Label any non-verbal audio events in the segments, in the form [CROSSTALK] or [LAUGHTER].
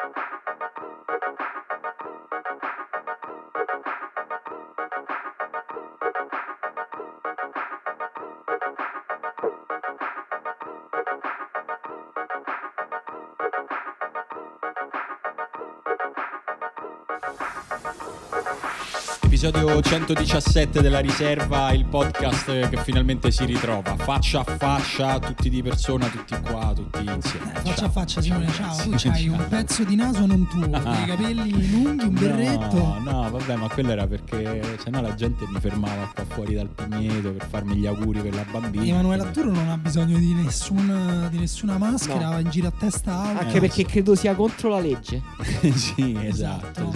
thank you Episodio 117 della riserva, il podcast che finalmente si ritrova faccia a faccia, tutti di persona, tutti qua, tutti insieme. Eh, faccia Ciao. a faccia, Simone, ciao. Tu c'hai un pezzo di naso non tuo, dei capelli lunghi, un berretto. No, no, vabbè, ma quello era perché sennò la gente mi fermava qua fuori dal pigneto per farmi gli auguri per la bambina. Emanuele Atturo non ha bisogno di, nessun- di nessuna maschera, No. va in giro a testa alta. Anche perché credo sia contro la legge. [LAUGHS] sì, esatto, Esatto.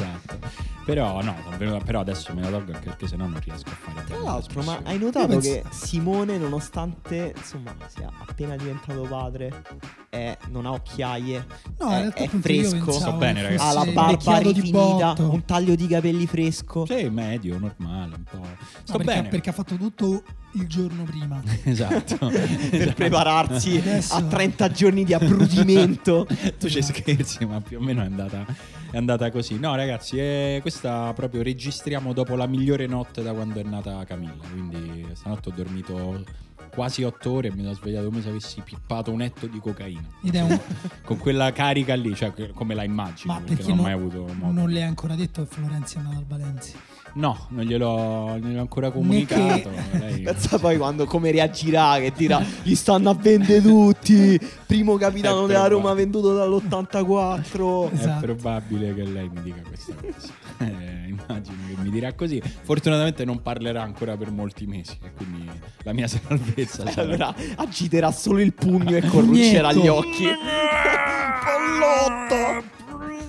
Però no, sono venuto- però adesso me la tolgo anche perché sennò non riesco a fare Tra l'altro, ma hai notato Io che penso- Simone, nonostante insomma sia appena diventato padre, è- non ha occhiaie, No, è, è fresco, Sto bene, ragazzi. ha la barba rifinita, un taglio di capelli fresco. Sì, medio, normale, un po'. Sto perché, bene. perché ha fatto tutto il giorno prima. [LAUGHS] Esatto. [LAUGHS] Per prepararsi Adesso- a 30 giorni di abbruttimento. [LAUGHS] tu ci scherzi, ma più o meno è andata, è andata così. No, ragazzi, eh, questa proprio registriamo dopo la migliore notte da quando è nata Camilla. Quindi stanotte ho dormito quasi otto ore e mi sono svegliato come se avessi pippato un etto di cocaina. Ed è un... Con quella carica lì, cioè come la immagino. Ma perché, perché non ho non, mai avuto modo. non le hai ancora detto che Florenzi è andato al Valencia? No, non gliel'ho, gliel'ho ancora comunicato. [LAUGHS] Lei- Pensa poi quando come reagirà che dirà gli stanno a vendere tutti. Primo capitano È della Roma venduto dall'84. È Esatto. probabile che lei mi dica questa cosa. [LAUGHS] Eh, immagino che mi dirà così. Fortunatamente non parlerà ancora per molti mesi. E quindi la mia salvezza E sarà- allora agiterà solo il pugno e corruccerà gli occhi. [LAUGHS] Pollotto!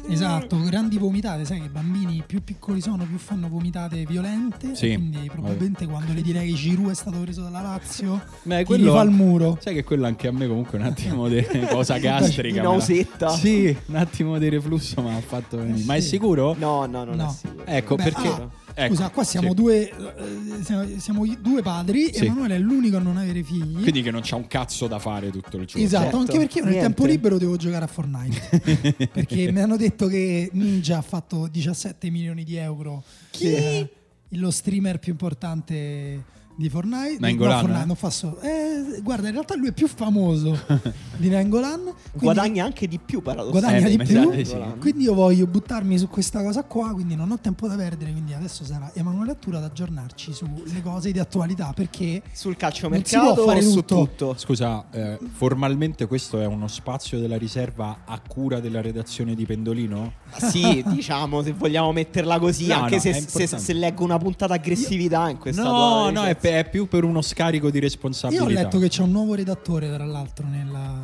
Esatto, grandi vomitate, sai che i bambini più piccoli sono, più fanno vomitate violente. Sì, Quindi probabilmente quando le direi che Giroud è stato preso dalla Lazio, Beh, quello- gli fa il muro. Sai che quello anche a me comunque un attimo di [LAUGHS] cosa gastrica. La- nausetta. Sì, un attimo di reflusso mi ha fatto venire. Ma è sì. sicuro? No, no, non No. è sicuro. Ecco, Beh, perché... ah, ecco, Scusa, qua siamo sì. due eh, siamo, due padri, Sì. Emanuele è l'unico a non avere figli. Quindi che non c'ha un cazzo da fare tutto il giorno. Esatto, Certo, anche perché io nel niente. tempo libero devo giocare a Fortnite. [LAUGHS] perché mi hanno detto che Ninja ha fatto 17 milioni di euro. Chi? Eh, lo streamer più importante di Fortnite. Nainggolan, No, Fortnite eh? non fa solo- eh, guarda, in realtà lui è più famoso [LAUGHS] di Nangolan. Guadagna anche di più, paradossalmente. guadagna Eh, di più. sì. Quindi io voglio buttarmi su questa cosa qua, quindi non ho tempo da perdere. Quindi adesso sarà Emanuele Attura ad aggiornarci sulle cose di attualità. Perché Sul può calciomercato fare su tutto. tutto? Scusa, eh, formalmente questo è uno spazio della riserva a cura della redazione di Pendolino? Sì, [LAUGHS] diciamo, se vogliamo metterla così, No, anche no, se, se, se leggo una puntata aggressività in questa No, no, è, è più per uno scarico di io responsabilità. ho letto che c'è un nuovo redattore, tra l'altro, nella,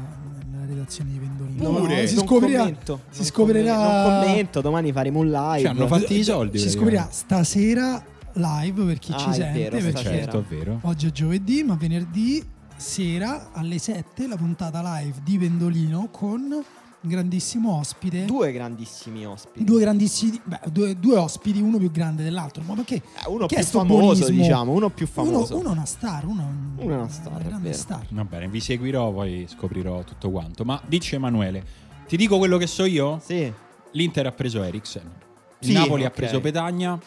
nella redazione di Pendolino. Non- Pure. si non scoprirà. commento, si non scoprirà. commento, non commento, domani faremo un live. Ci hanno fatti i soldi. Si scoprirà stasera live per chi Ah, ci è sente. vero, perché. Certo, è vero. Oggi è giovedì, ma venerdì sera alle 7 la puntata live di Pendolino con grandissimo ospite. Due grandissimi ospiti. Due grandissimi, beh, due, due ospiti, uno più grande dell'altro. Ma perché? Eh, uno che più famoso, buonismo? diciamo, uno più Uno, famoso. uno è una star, uno un- Uno è una star, è grande star. Va bene, vi seguirò, poi scoprirò tutto quanto. Ma dice Emanuele, ti dico quello che so io? Sì, L'Inter ha preso Eriksen. Il Sì, Napoli ha ok. preso Petagna.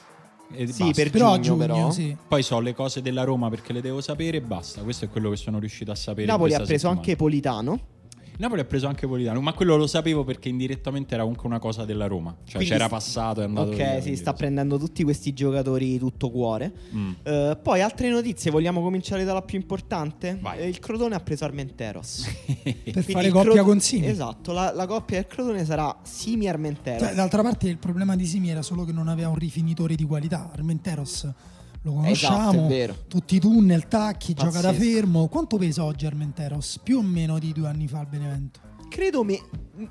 E Sì, basta. per Però giugno, giugno, però. sì. Poi so le cose della Roma perché le devo sapere e basta. Questo è quello che sono riuscito a sapere. Napoli ha preso settimana. anche Politano. Napoli ha preso anche Politano, ma quello lo sapevo perché indirettamente era comunque una cosa della Roma. Cioè Quindi c'era passato e è andato Ok, via, si sta prendendo tutti questi giocatori tutto cuore. Mm. Eh, poi altre notizie, vogliamo cominciare dalla più importante? Vai. Eh, il Crotone ha preso Armenteros. [LAUGHS] Per Quindi fare coppia Cro- con Simi. Esatto, la, la coppia del Crotone sarà Simi Armenteros. Cioè, d'altra parte il problema di Simi era solo che non aveva un rifinitore di qualità. Armenteros lo conosciamo, Esatto, è vero. tutti i tunnel, tacchi, gioca da Pazzesco. fermo. Quanto pesa oggi Armenteros? Più o meno di due anni fa al Benevento. credo, me-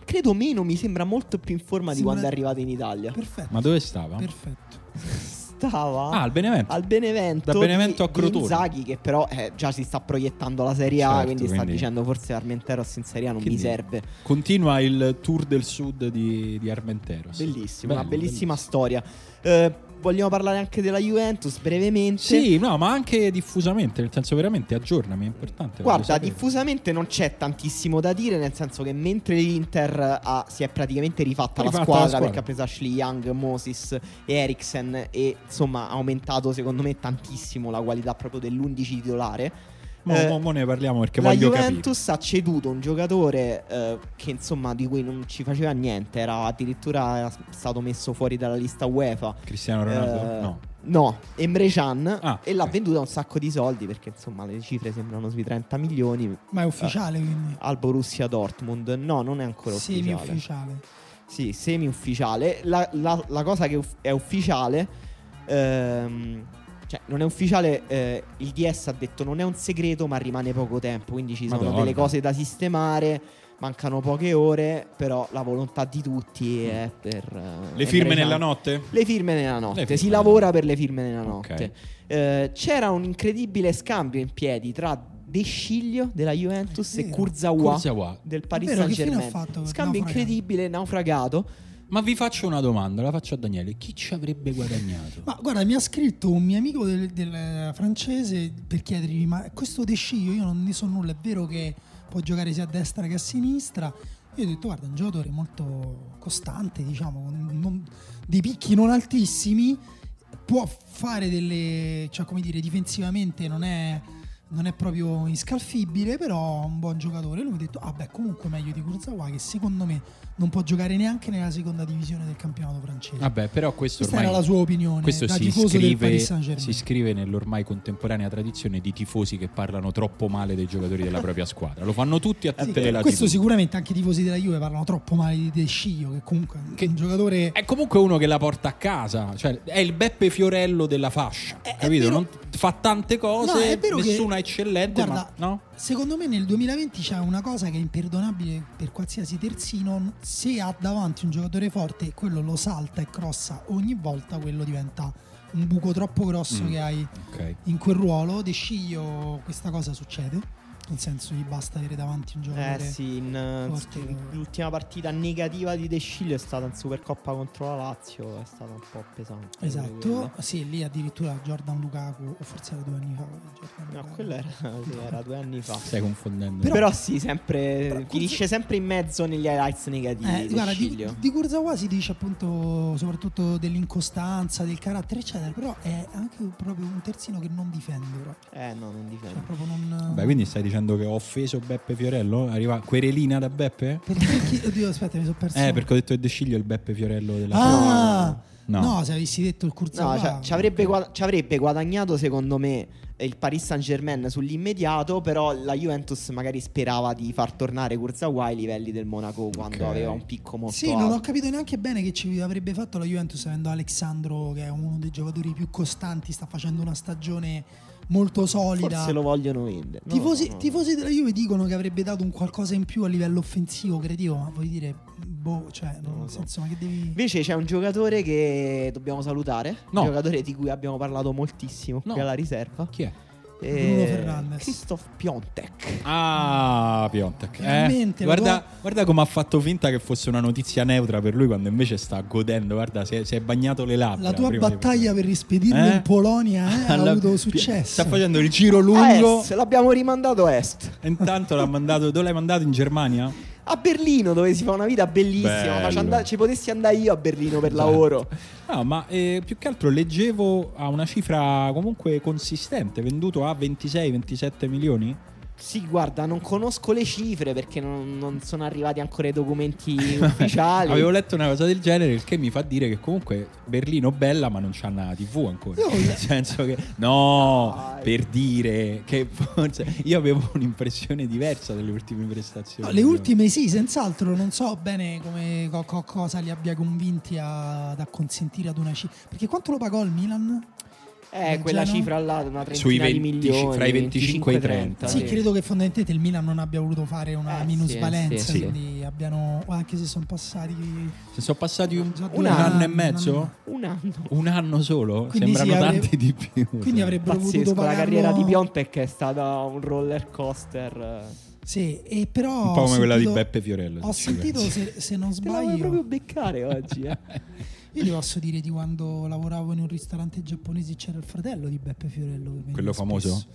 credo meno, mi sembra molto più in forma di Sembra- quando è arrivato in Italia. Perfetto. Ma dove stava? Perfetto. Stava Ah, al Benevento. al Benevento Da Benevento di- a Crotone. di Inzaghi che però eh, già si sta proiettando la Serie A, Certo, quindi sta quindi- dicendo forse Armenteros in Serie A non Che mi serve. Continua il tour del sud di, di Armenteros. Bellissimo, Bello, una bellissima bellissimo. storia. Eh, vogliamo parlare anche della Juventus brevemente. Sì, no, ma anche diffusamente, nel senso veramente aggiornami, è importante. Guarda, diffusamente non c'è tantissimo da dire, nel senso che mentre l'Inter ha- si è praticamente rifatta, Rifatta la la squadra squadra. perché ha preso Ashley Young, Moses e Eriksen e insomma ha aumentato secondo me tantissimo la qualità proprio dell'11 titolare. Mo, Eh, mo- mo ne parliamo perché la Juventus ha ceduto un giocatore eh, che insomma di cui non ci faceva niente, era addirittura stato messo fuori dalla lista UEFA. Cristiano Ronaldo? Eh, no. No, Emre Can Ah, e l'ha ok. venduta un sacco di soldi perché insomma le cifre sembrano sui 30 milioni Ma è ufficiale, quindi. al Borussia Dortmund. No, non è ancora ufficiale. Semi-ufficiale. Sì, semi ufficiale. La, la- la cosa che è ufficiale, ehm, cioè non è ufficiale, eh, il DS ha detto non è un segreto ma rimane poco tempo, quindi ci sono Madonna. delle cose da sistemare, mancano poche ore, però la volontà di tutti è per... eh, Le firme nella notte? Le firme nella notte, firme si nella lavora per le firme nella notte. Eh, c'era un incredibile scambio in piedi tra De Sciglio della Juventus e. Kurzawa Kurzawa. del Paris Saint Germain. Scambio Naufragato. incredibile, naufragato. Ma vi faccio una domanda, la faccio a Daniele. Chi ci avrebbe guadagnato? Ma guarda, mi ha scritto un mio amico del, del francese per chiedergli: Ma questo De io non ne so nulla. È vero che può giocare sia a destra che a sinistra? Io ho detto: Guarda, è un giocatore molto costante, diciamo, non- dei picchi non altissimi. Può fare delle, cioè, come dire, difensivamente non è, non è proprio inscalfibile, però è un buon giocatore. Lui mi ha detto: Ah, beh, comunque meglio di Kurzawa, che secondo me non può giocare neanche nella seconda divisione del campionato francese. Vabbè, però questo Questa ormai era la sua opinione questo da si tifoso del iscrive, si iscrive nell'ormai contemporanea tradizione di tifosi che parlano troppo male dei giocatori della propria squadra. Lo fanno tutti a tutte le questo sicuramente anche i tifosi della Juve parlano troppo male di De Sciglio, che comunque è un giocatore È comunque uno che la porta a casa, cioè è il Beppe Fiorello della fascia, È- è capito? vero- Non- fa tante cose, No, è vero che- nessuna eccellente, Guarda, ma no? Secondo me nel 2020 c'è una cosa che è imperdonabile per qualsiasi terzino, se ha davanti un giocatore forte e quello lo salta e crossa ogni volta, quello diventa un buco troppo grosso Mm. che hai Ok. in quel ruolo. De Sciglio questa cosa succede, nel senso gli basta avere davanti un Eh giocatore sì, in, eh, forte. l'ultima partita negativa di De Sciglio è stata in Supercoppa contro la Lazio, è stata un po' pesante. Esatto, sì, lì addirittura Jordan Lukaku, o forse era due anni fa. Jordan No, quello era, [LAUGHS] sì, era due anni fa. Stai confondendo. Però, Però- sì, sempre però finisce sempre in mezzo negli highlights negativi. Eh, guarda, di, di Kurzawa si dice appunto soprattutto dell'incostanza, del carattere, eccetera, però è anche proprio un terzino che non difende, però. Eh no, non Cioè, difende. proprio non... Beh, quindi stai dicendo che ho offeso Beppe Fiorello? Arriva querelina da Beppe? Perché Oddio, aspetta, mi sono perso. Eh, perché ho detto che De Sciglio è il Beppe Fiorello della Ah! No. No. se avessi detto il No, Kurzawa... ci- ci avrebbe, ci avrebbe guadagnato secondo me il Paris Saint Germain sull'immediato, però la Juventus magari sperava di far tornare Kurzawa ai livelli del Monaco quando Ok. aveva un picco molto Sì, alto. non ho capito neanche bene che ci avrebbe fatto la Juventus avendo Alexandro che è uno dei giocatori più costanti, sta facendo una stagione molto solida. Forse lo vogliono vendere. No, Tifosi, no. tifosi della Juve dicono che avrebbe dato un qualcosa in più a livello offensivo, creativo, ma vuoi dire, boh, cioè, Non nel so. senso, ma che devi... Invece c'è un giocatore che dobbiamo salutare, No. un giocatore di cui abbiamo parlato moltissimo No. qui alla riserva. Chi è? Bruno Fernandes. Christoph Piontek. Ah, Piontek. Eh, guarda, può- guarda come ha fatto finta che fosse una notizia neutra per lui quando invece sta godendo. Guarda, si è, si è bagnato le labbra. La tua prima di- battaglia per rispedirlo Eh? in Polonia eh, ha [LAUGHS] avuto successo. Sta facendo il giro lungo. est, l'abbiamo rimandato a est. E intanto l'ha mandato. Dove l'hai mandato? In Germania? A Berlino, dove si fa una vita bellissima. Ma ci, and- ci potessi andare io a Berlino per Esatto. lavoro. No, ma eh, più che altro leggevo a una cifra comunque consistente, venduto a 26-27 milioni. Sì, guarda, non conosco le cifre perché non, non sono arrivati ancora i documenti [LAUGHS] ufficiali. Avevo letto una cosa del genere, il che mi fa dire che comunque Berlino bella, ma non c'ha una TV ancora. Io- Nel senso che no, Dai. per dire che forse io avevo un'impressione diversa delle ultime prestazioni. No, le ultime sì, senz'altro non so bene come co- co- cosa li abbia convinti a- ad acconsentire ad una cifra. Perché quanto lo pagò il Milan? Eh, Il quella cifra là, una trentina Sui di 20 milioni. fra i 25 e i 30. Sì, sì. credo che fondamentalmente il Milan non abbia voluto fare una Eh, minusvalenza, sì, sì, quindi abbiano, anche se sono passati Se sono passati un, Già un due anno anni, e mezzo? Un anno. Un anno solo? Quindi Sembrano sì, avrebbe- tanti di più. quindi avrebbero Pazzesco, la pagarlo carriera di Piontek è stata un roller coaster. Sì, e però Un po' come quella di sentito- Beppe Fiorello. Ho se sentito se, se non Te la sbaglio proprio beccare oggi, eh? [LAUGHS] Io ti posso dire di quando lavoravo in un ristorante giapponese c'era il fratello di Beppe Fiorello. Quello famoso?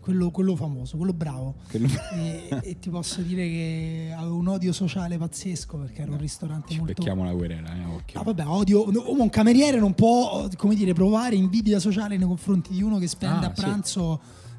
Quello, quello famoso, quello bravo. Quello- [LAUGHS] E, e ti posso dire che avevo un odio sociale pazzesco perché era un ristorante Ci molto... becchiamo la querela, eh, occhio. Ah, vabbè, odio. Un cameriere non può, come dire, provare invidia sociale nei confronti di uno che spende Ah, a sì.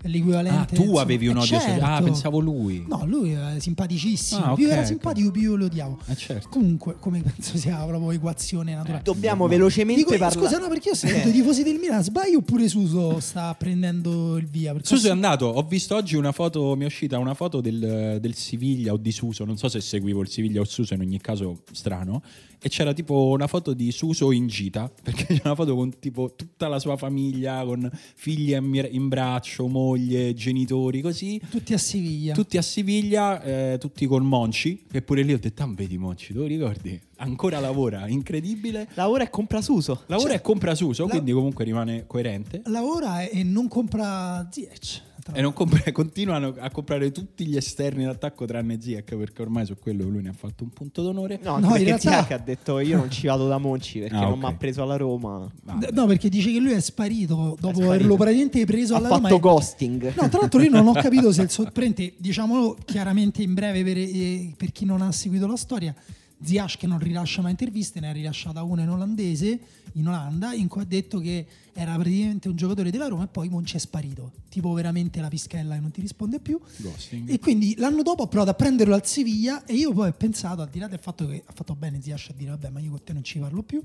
L'equivalente. Ah, tu insomma. avevi un Eh, odio. Ah, certo. pensavo lui. No, lui è simpaticissimo. Ah, più ok, era simpatico, più io lo odiavo. Eh, certo. Comunque, come penso sia proprio equazione naturale. Dobbiamo No. velocemente Dico, parlare. scusa, no, perché io ho sentito Eh. i tifosi del Milan. Sbaglio oppure Suso sta prendendo il via? Perché Suso è andato, ho visto oggi una foto, mi è uscita una foto del, del Siviglia o di Suso, non so se seguivo il Siviglia o il Suso, in ogni caso strano, e c'era tipo una foto di Suso in gita, [LAUGHS] perché c'è una foto con tipo tutta la sua famiglia, con figli in braccio, moglie, genitori, così. Tutti a Siviglia. Tutti a Siviglia, eh, tutti con Monci, che pure lì ho detto, ah, vedi Monci, tu lo ricordi? Ancora lavora, incredibile. Lavora e compra Suso. Lavora e compra Suso, la- quindi comunque rimane coerente. Lavora e non compra Ziyech. Tra E non compra- [LAUGHS] continuano a comprare tutti gli esterni d'attacco tranne Ziyech perché ormai su quello lui ne ha fatto un punto d'onore. No, No, perché realtà- Ziyech ha detto io non ci vado da Monci perché Ah, non ok. mi ha preso alla Roma. Vabbè. No, perché dice che lui è sparito dopo sparito. averlo praticamente preso Ha alla Roma fatto e- ghosting. No, tra l'altro io non ho capito se il [LAUGHS] sorprendente, diciamolo chiaramente in breve per, eh, per chi non ha seguito la storia, Ziyech che non rilascia mai interviste, ne ha rilasciata una in olandese, in Olanda, in cui ha detto che era praticamente un giocatore della Roma e poi Monci è sparito, tipo veramente la pischella e non ti risponde più. Ghosting. E quindi l'anno dopo ho provato a prenderlo al Siviglia e io poi ho pensato, al di là del fatto che ha fatto bene Ziyech a dire vabbè ma io con te non ci parlo più,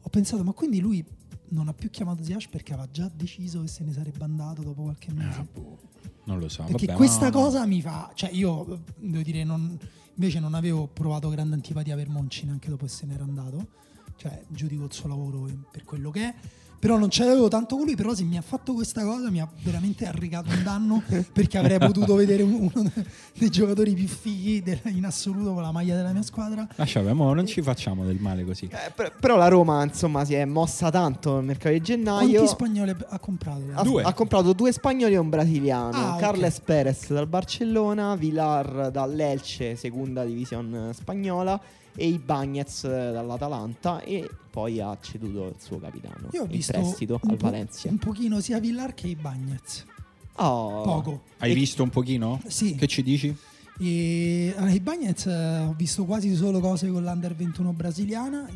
ho pensato ma quindi lui non ha più chiamato Ziyech perché aveva già deciso che se ne sarebbe andato dopo qualche mese. Ah, boh, non lo so. Perché vabbè, questa ma- cosa mi fa, cioè io devo dire, non- invece non avevo provato grande antipatia per Monci neanche dopo che se n'era andato, cioè giudico il suo lavoro per quello che è. Però non ce l'avevo tanto con lui, però se mi ha fatto questa cosa mi ha veramente arrecato un danno perché avrei potuto vedere un- uno dei giocatori più fighi del- in assoluto con la maglia della mia squadra. Lascia, mo, non ci facciamo del male così. Eh, per- però la Roma, insomma, si è mossa tanto nel mercato di gennaio. Quanti spagnoli ha comprato? Ha, Due. ha comprato due spagnoli e un brasiliano. Ah. Carles Perez dal Barcellona, Vilar dall'Elce, seconda division spagnola, e Ibagnez dall'Atalanta. E poi ha ceduto il suo capitano Io ho in visto prestito un al po'- Valencia. un pochino sia Villar che Ibagnez. Oh. Poco. Hai E- visto un pochino? Sì. Che ci dici? E allora, Ibagnez eh, ho visto quasi solo cose con l'Under 21 brasiliana.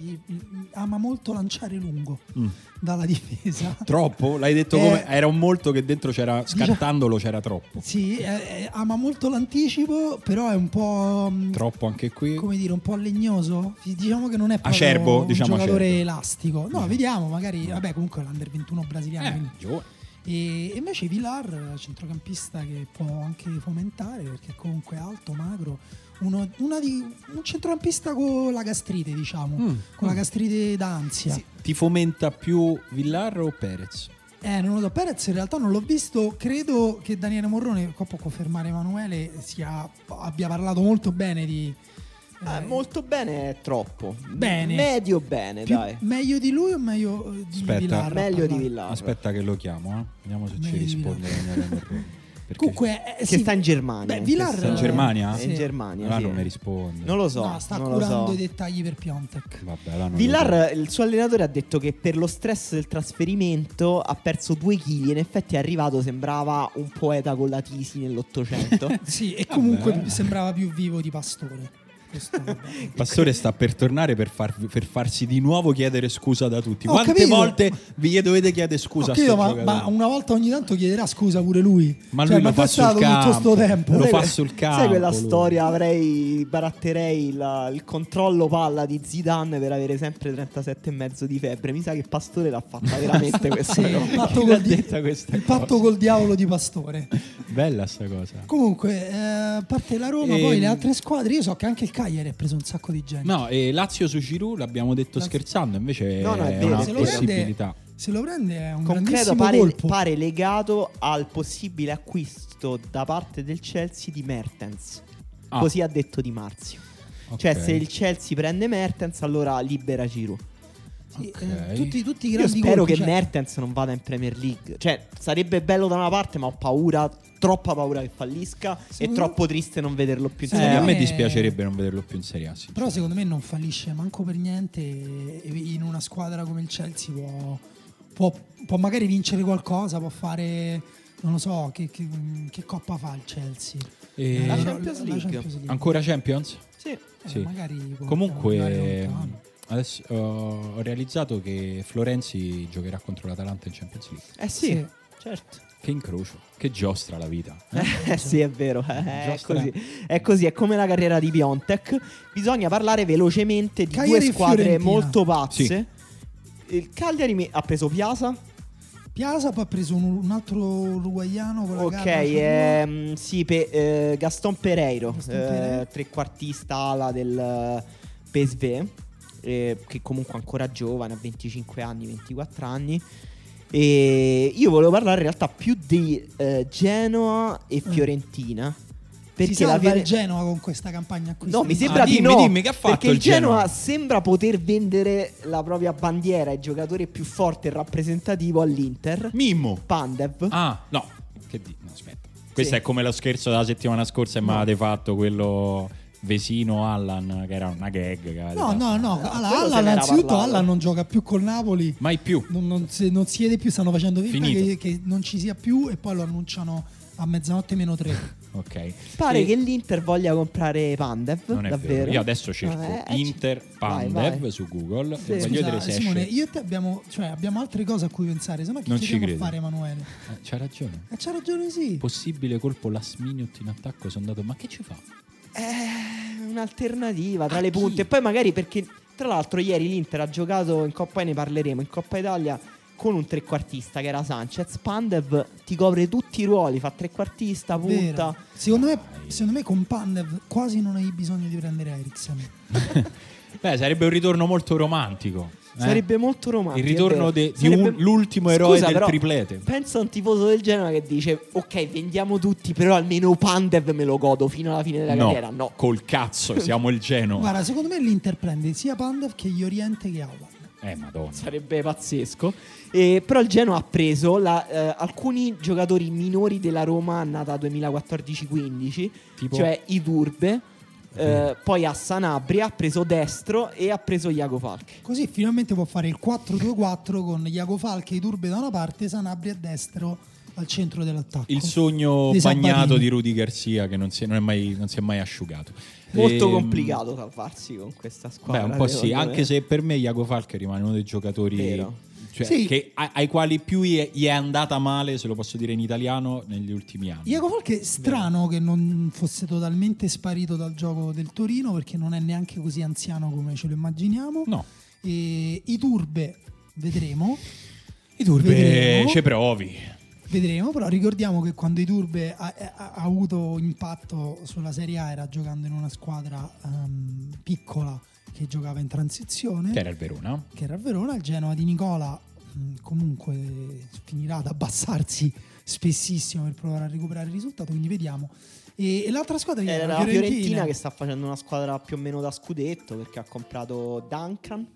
Ama molto lanciare lungo Mm. dalla difesa. Troppo? L'hai detto Eh, come? Era un molto che dentro c'era, scartandolo c'era troppo. Sì, eh, eh, ama molto l'anticipo, però è un po'. mh, Troppo anche qui. Come dire, un po' legnoso. Diciamo che non è proprio Acerbo, un diciamo giocatore acerbo. elastico. No, vediamo, magari. Vabbè, comunque l'Under 21 brasiliano. Eh, quindi- giovane. E invece Villar, centrocampista che può anche fomentare perché comunque alto, magro, uno, una di- un centrocampista con la gastrite, diciamo, Mm, con la mm. gastrite d'ansia. Sì, Ti fomenta più Villar o Perez? Eh, non lo so, Perez in realtà non l'ho visto, credo che Daniele Morrone, qua può confermare Emanuele, sia- abbia parlato molto bene di... Eh, eh, molto bene è troppo. Bene. Medio bene, più- dai. meglio di lui o meglio eh, di Aspetta. Villar? Meglio di? Villar. Aspetta che lo chiamo, eh. Vediamo se ci Meglio di risponde [LAUGHS] Comunque, eh, Che sì, sta in Germania. Beh, Villar- sta- in Germania? Sì. in Germania. Allora sì. non mi risponde. Non lo so. no, sta non lo curando so. i dettagli per Piontek. Vabbè, Villar, il suo allenatore ha detto che per lo stress del trasferimento ha perso due kg. In effetti è arrivato, sembrava un poeta con la tisi nell'Ottocento. [LAUGHS] Sì, e comunque Vabbè. sembrava più vivo di Pastore. [LAUGHS] Pastore sta per tornare per, far- per farsi di nuovo chiedere scusa da tutti. Ho Quante capito. volte vi dovete chiedere scusa capito, ma, ma una volta ogni tanto chiederà scusa pure lui. Ma Cioè, lui lo fa sul campo. tempo. Lo Sai fa sul campo. Sai quella lui. storia? Avrei baratterei il, il controllo palla di Zidane per avere sempre 37,5 di febbre. Mi sa che Pastore l'ha fatta veramente [LAUGHS] questa Sì, il cosa. patto, col, di- il patto cosa? col diavolo di Pastore. [LAUGHS] Bella sta cosa. Comunque, eh, a parte la Roma, Ehm. poi le altre squadre, io so che anche il Cagliari ha preso un sacco di gente. No, e Lazio su Giroud l'abbiamo detto Lazio- scherzando, invece No, no, è è, una se lo possibilità. Se lo prende è un Concreto grandissimo pare, colpo. pare legato al possibile acquisto da parte del Chelsea di Mertens. Ah. Così ha detto Di Marzio. Ok. Cioè, se il Chelsea prende Mertens, allora libera Giroud. Sì, Ok. eh, tutti, tutti i Io grandi spero colpi, che cioè, Mertens non vada in Premier League. Cioè, sarebbe bello da una parte, ma ho paura, troppa paura che fallisca. E Secondo- troppo triste non vederlo più in Eh, Serie a A. me me- dispiacerebbe non vederlo più in Serie A. Però secondo me non fallisce manco per niente in una squadra come il Chelsea può, può- può magari vincere qualcosa, può fare, non lo so, che, che- che coppa fa il Chelsea? E- La Eh, Champions League. Ancora Champions? Sì. Eh, Sì. magari Comunque. Adesso uh, ho realizzato che Florenzi giocherà contro l'Atalanta in Champions League. Eh sì, Sì. certo. Che incrocio, che giostra la vita. eh? Eh sì, è vero, eh, è così. È così, è come la carriera di Piontek. Bisogna parlare velocemente di Cagliari due squadre Fiorentina. molto pazze. Il Cagliari ha preso Piazza. Piazza poi ha preso un, un altro uruguaiano con la Ok, gamba, ehm, sì, pe- eh, Gaston Pereiro, Gaston eh, Pereiro. trequartista ala del eh, PSV, eh, che comunque ancora giovane, ha 25 anni, 24 anni. E io volevo parlare in realtà più di eh, Genoa e Fiorentina. Perché si la Fiore- il Genoa con questa campagna acquisti. No, mi sembra Ah, di dimmi, no. dimmi, che ha fatto perché il Genoa, Genoa? sembra poter vendere la propria bandiera, il giocatore più forte e rappresentativo all'Inter. Mimmo. Pandev. Ah, no. Che di... no, aspetta. Questo Sì. è come lo scherzo della settimana scorsa e mi No. avete fatto quello Vesino Allan, che era una gag. No, no, no. No, Allan, n'era innanzitutto. Allan non gioca più col Napoli. Mai più. Non, non si, non si vede più, stanno facendo finta che, che non ci sia più e poi lo annunciano a mezzanotte meno tre. [LAUGHS] Ok. Pare E- che l'Inter voglia comprare Pandev. Non è davvero. vero. Io adesso cerco Ah, eh, Inter Pandev vai, vai. su Google Sì. e voglio Scusa, vedere se Simone, esce. io e te abbiamo, cioè, abbiamo altre cose a cui pensare, se no che Non ci credo. fare Emanuele? Eh, c'ha ragione. E c'ha ragione sì. Possibile colpo last minute in attacco. Sono andato, ma che ci fa? Eh, un'alternativa tra A le chi? punte. E poi magari perché, tra l'altro, ieri l'Inter ha giocato in Coppa e ne parleremo. In Coppa Italia con un trequartista che era Sanchez. Pandev ti copre tutti i ruoli, fa trequartista, punta. Secondo me, secondo me con Pandev quasi non hai bisogno di prendere Eriksen. [LAUGHS] Beh, sarebbe un ritorno molto romantico. Eh? Sarebbe molto romantico. il ritorno de- di Sarebbe- un- l'ultimo eroe Scusa, del però, triplete. Pensa a un tifoso del Genoa che dice: Ok, vendiamo tutti, però almeno Pandev me lo godo fino alla fine della carriera. No. col cazzo, siamo il Genoa. [LAUGHS] Guarda, secondo me l'Inter prende sia Pandev che gli Oriente che Awan. Eh, madonna. Sarebbe pazzesco. Eh, però il Genoa ha preso la- eh, alcuni giocatori minori della Roma nata 2014-15, Tipo? cioè Idurbe. Eh, poi a Sanabria ha preso destro e ha preso Iago Falche. Così finalmente può fare il 4-2-4 con Iago Falche e Turbe da una parte e Sanabri a destro al centro dell'attacco. Il sogno bagnato di Rudy Garcia che non si, non è, mai, non si è mai asciugato. Molto Ehm, complicato salvarsi con questa squadra. Beh, un po' sì, me. anche se per me Iago Falche rimane uno dei giocatori Vero. Cioè, Sì. che- ai, quali più gli è, gli è andata male, se lo posso dire in italiano, negli ultimi anni. Iago Falche è strano che non fosse totalmente sparito dal gioco del Torino perché non è neanche così anziano come ce lo immaginiamo. No, E i Turbe vedremo. i turbe ci provi. Vedremo, però ricordiamo che quando i Turbe ha, ha- ha avuto impatto sulla Serie A era giocando in una squadra ehm, piccola che giocava in transizione, Che era il Verona. che era il Verona, il Genoa di Nicola mh, comunque finirà ad abbassarsi spessissimo per provare a recuperare il risultato, quindi vediamo. E, e l'altra squadra che Era era la Fiorentina che sta facendo una squadra più o meno da scudetto perché ha comprato Duncan,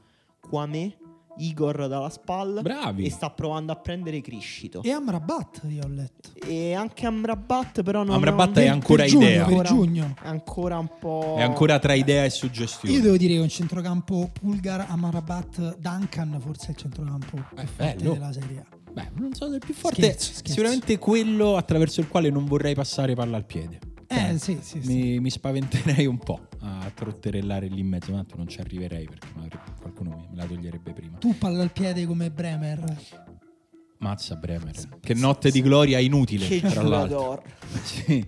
Kwame, Igor dalla spalla Bravi. e sta provando a prendere Criscito. E Amrabat io ho letto. E anche Amrabat però non Amrabat non- è ancora per giugno, idea. per ancora, giugno. ancora un po' È ancora tra idea e suggestione. Io devo dire che un centrocampo Pulgar, Amrabat, Duncan forse è il centrocampo più Eh, forte bello. della Serie A. Beh, non so del più forte. Scherzo, scherzo. Sicuramente quello attraverso il quale non vorrei passare palla al piede. Cioè, Eh sì, sì, sì. Mi, mi spaventerei un po' a trotterellare lì in mezzo, tanto non ci arriverei perché magari qualcuno mi- me la toglierebbe prima. Tu palla al piede come Bremer. Mazza Bremer. Che notte di gloria inutile, che tra l'altro. [LAUGHS] Sì,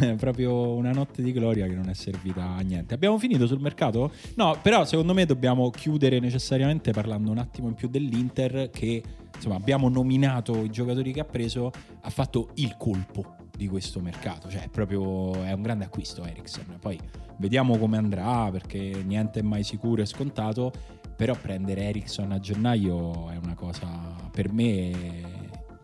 è proprio una notte di gloria che non è servita a niente. Abbiamo finito sul mercato? No, però secondo me dobbiamo chiudere necessariamente parlando un attimo in più dell'Inter che insomma abbiamo nominato i giocatori che ha preso, ha fatto il colpo di questo mercato, cioè è proprio è un grande acquisto Eriksen. Poi vediamo come andrà perché niente è mai sicuro e scontato, però prendere Eriksen a gennaio è una cosa per me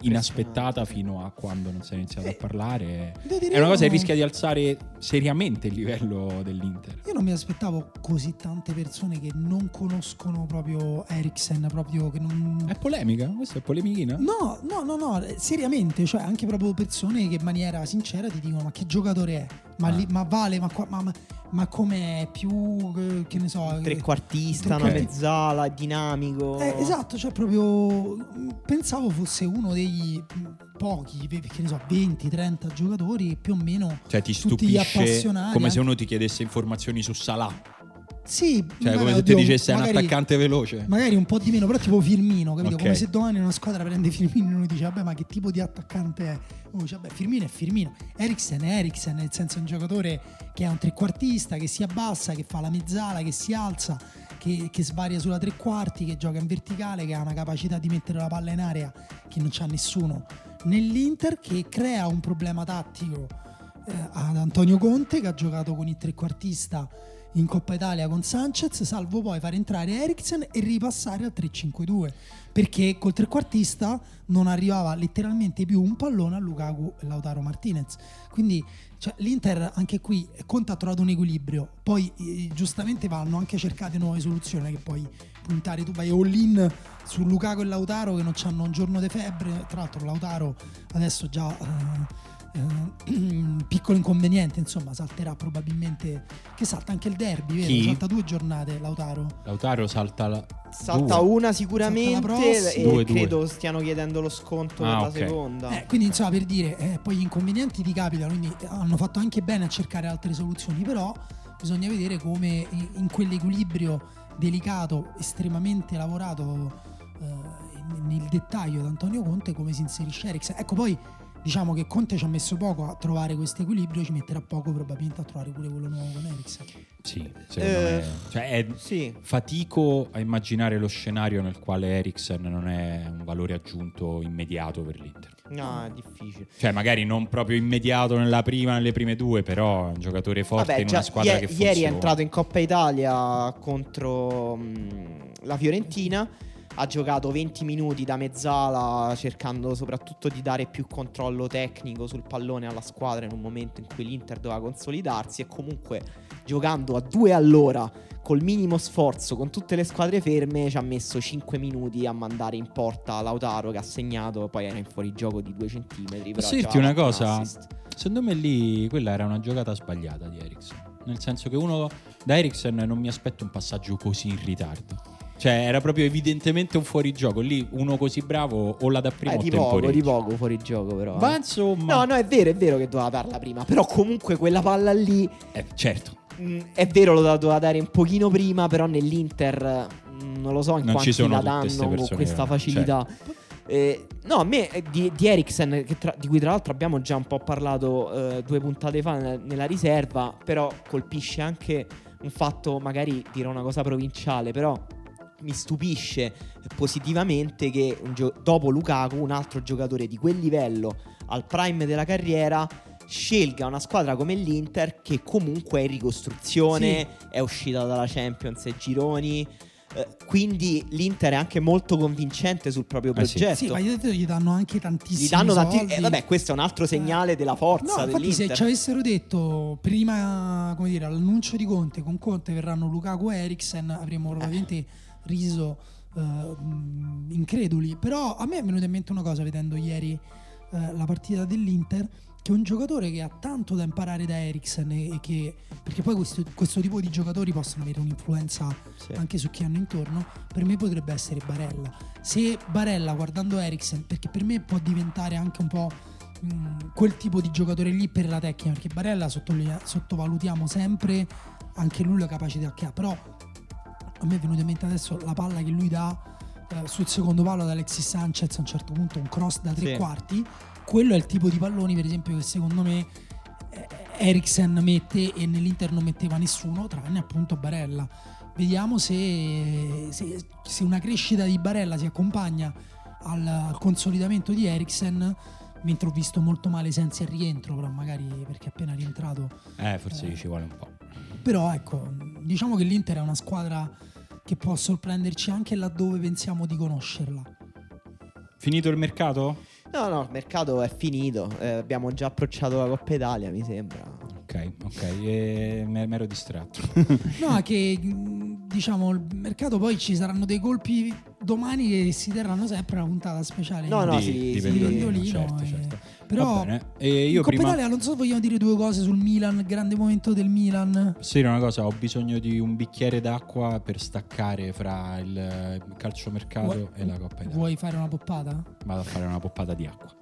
inaspettata fino a quando non si è iniziato a Eh, parlare. È una cosa che rischia di alzare seriamente il livello dell'Inter. Io non mi aspettavo così tante persone che non conoscono proprio Eriksen, proprio che non... È polemica? Questa è polemichina? No, no, no, no, eh, seriamente, cioè anche proprio persone che in maniera sincera ti dicono ma che giocatore è? Ma, Ah. lì- ma vale, ma, qua- ma, ma, ma com'è? Più, eh, che ne so... eh, Trequartista, una mezzala, dinamico. Eh, esatto, cioè proprio mh, pensavo fosse uno dei mh, pochi, che ne so, 20-30 giocatori più o meno... Cioè ti Tutti gli stupisce appassionati, come se anche- uno ti chiedesse informazioni su Salah. Sì, Cioè magari, come se ti dicesse è un magari- attaccante veloce. Magari un po' di meno, però tipo Firmino, capito? Ok. Come se domani una squadra prende Firmino e uno dice vabbè ma che tipo di attaccante è? Uno dice vabbè Firmino è Firmino, Eriksen è Eriksen, nel senso è un giocatore che è un trequartista, che si abbassa, che fa la mezzala, che si alza, che, che svaria sulla tre quarti, che gioca in verticale, che ha una capacità di mettere la palla in area che non c'ha nessuno. nell'Inter, che crea un problema tattico eh, ad Antonio Conte che ha giocato con il trequartista in Coppa Italia con Sanchez, salvo poi far entrare Eriksen e ripassare al 3-5-2 perché col trequartista non arrivava letteralmente più un pallone a Lukaku e Lautaro Martinez. Quindi cioè, l'Inter anche qui Conte ha trovato un equilibrio, poi eh, giustamente vanno anche cercate nuove soluzioni che poi puntare tu vai all in su Lukaku e Lautaro che non hanno un giorno di febbre, tra l'altro Lautaro adesso già eh, eh, [CLEARS THROAT] piccolo inconveniente, insomma, salterà probabilmente che salta anche il derby, vero? Chi? Salta due giornate Lautaro. Lautaro salta la... Salta due. una sicuramente Salta e Due, due. credo stiano chiedendo lo sconto Ah, per la ok. seconda. Eh, quindi insomma per dire, eh, poi gli inconvenienti ti capitano, quindi hanno fatto anche bene a cercare altre soluzioni, però bisogna vedere come in in quell'equilibrio delicato, estremamente lavorato eh, nel dettaglio da Antonio Conte, come si inserisce Eriksen. Ecco poi diciamo che Conte ci ha messo poco a trovare questo equilibrio, ci metterà poco probabilmente a trovare pure quello nuovo con Eriksen. Sì, secondo Eh, me. Cioè, è Sì. fatico a immaginare lo scenario nel quale Eriksen non è un valore aggiunto immediato per l'Inter. No, è difficile. Cioè, magari non proprio immediato nella prima, nelle prime due, però è un giocatore forte Vabbè, in già una squadra ie- che ieri funziona. è entrato in Coppa Italia contro mh, la Fiorentina. Ha giocato 20 minuti da mezzala cercando soprattutto di dare più controllo tecnico sul pallone alla squadra in un momento in cui l'Inter doveva consolidarsi e comunque giocando a due all'ora col minimo sforzo con tutte le squadre ferme ci ha messo 5 minuti a mandare in porta Lautaro che ha segnato poi era in fuorigioco di 2 centimetri però Posso dirti una un cosa? assist. Secondo me lì quella era una giocata sbagliata di Eriksen. Nel senso che uno da Eriksen non mi aspetto un passaggio così in ritardo. Cioè, era proprio evidentemente un fuorigioco. Lì uno così bravo o la da prima Eh, o di poco, di poco fuori gioco però. Ma eh. insomma, No, no, è vero, è vero che doveva darla prima. Però comunque quella palla lì, Eh, certo, mh, è vero, lo doveva dare un pochino prima, però nell'Inter mh, non lo so in Non quanti la danno con questa facilità. Eh, no, a me eh, di, di Eriksen, tra- di cui tra l'altro abbiamo già un po' parlato eh, due puntate fa nella, nella riserva, però colpisce anche un fatto, magari dirò una cosa provinciale, però mi stupisce positivamente che gio- dopo Lukaku un altro giocatore di quel livello al prime della carriera scelga una squadra come l'Inter che comunque è in ricostruzione, è uscita dalla Champions ai gironi. eh, quindi l'Inter è anche molto convincente sul proprio Eh sì. progetto. Sì, ma gli, gli danno anche tantissimi Gli danno tanti. soldi. eh, vabbè, questo è un altro segnale della forza No, infatti se ci avessero detto prima, come dire, all'annuncio di Conte, con Conte verranno Lukaku e Eriksen, avremmo probabilmente riso eh, mh, increduli. Però a me è venuta in mente una cosa vedendo ieri eh, la partita dell'Inter, che è un giocatore che ha tanto da imparare da Eriksen e, che, perché poi questo, questo tipo di giocatori possono avere un'influenza Sì. anche su chi hanno intorno, per me potrebbe essere Barella. Se Barella guardando Eriksen, perché per me può diventare anche un po' mh, quel tipo di giocatore lì per la tecnica, perché Barella sottovalutiamo sempre anche lui la capacità che ha, però a me è venuta in mente adesso la palla che lui dà eh, sul secondo palo ad Alexis Sanchez a un certo punto, un cross da tre Sì. quarti, quello è il tipo di palloni per esempio che secondo me eh, Eriksen mette e nell'Inter non metteva nessuno tranne appunto Barella. Vediamo se, se- se una crescita di Barella si accompagna al, al consolidamento di Eriksen, mentre ho visto molto male Sensi al rientro, però magari perché è appena rientrato. eh, forse gli ci vuole un po'. Però ecco, diciamo che l'Inter è una squadra che può sorprenderci anche laddove pensiamo di conoscerla. Finito il mercato? No, no, il mercato è finito. eh, abbiamo già approcciato la Coppa Italia, mi sembra. Ok, ok, e mi ero distratto. [LAUGHS] No, che diciamo il mercato poi ci saranno dei colpi domani che si terranno sempre una puntata speciale. No, no, di, sì, di sì, Pendolino, Pendolino, certo, eh. certo. Però. E io in Coppa prima Italia non so se vogliamo dire due cose sul Milan, grande momento del Milan. Dire una cosa, ho bisogno di un bicchiere d'acqua per staccare fra il il calciomercato Vuoi- e la Coppa Italia. Vuoi fare una poppata? Vado a fare una poppata di acqua.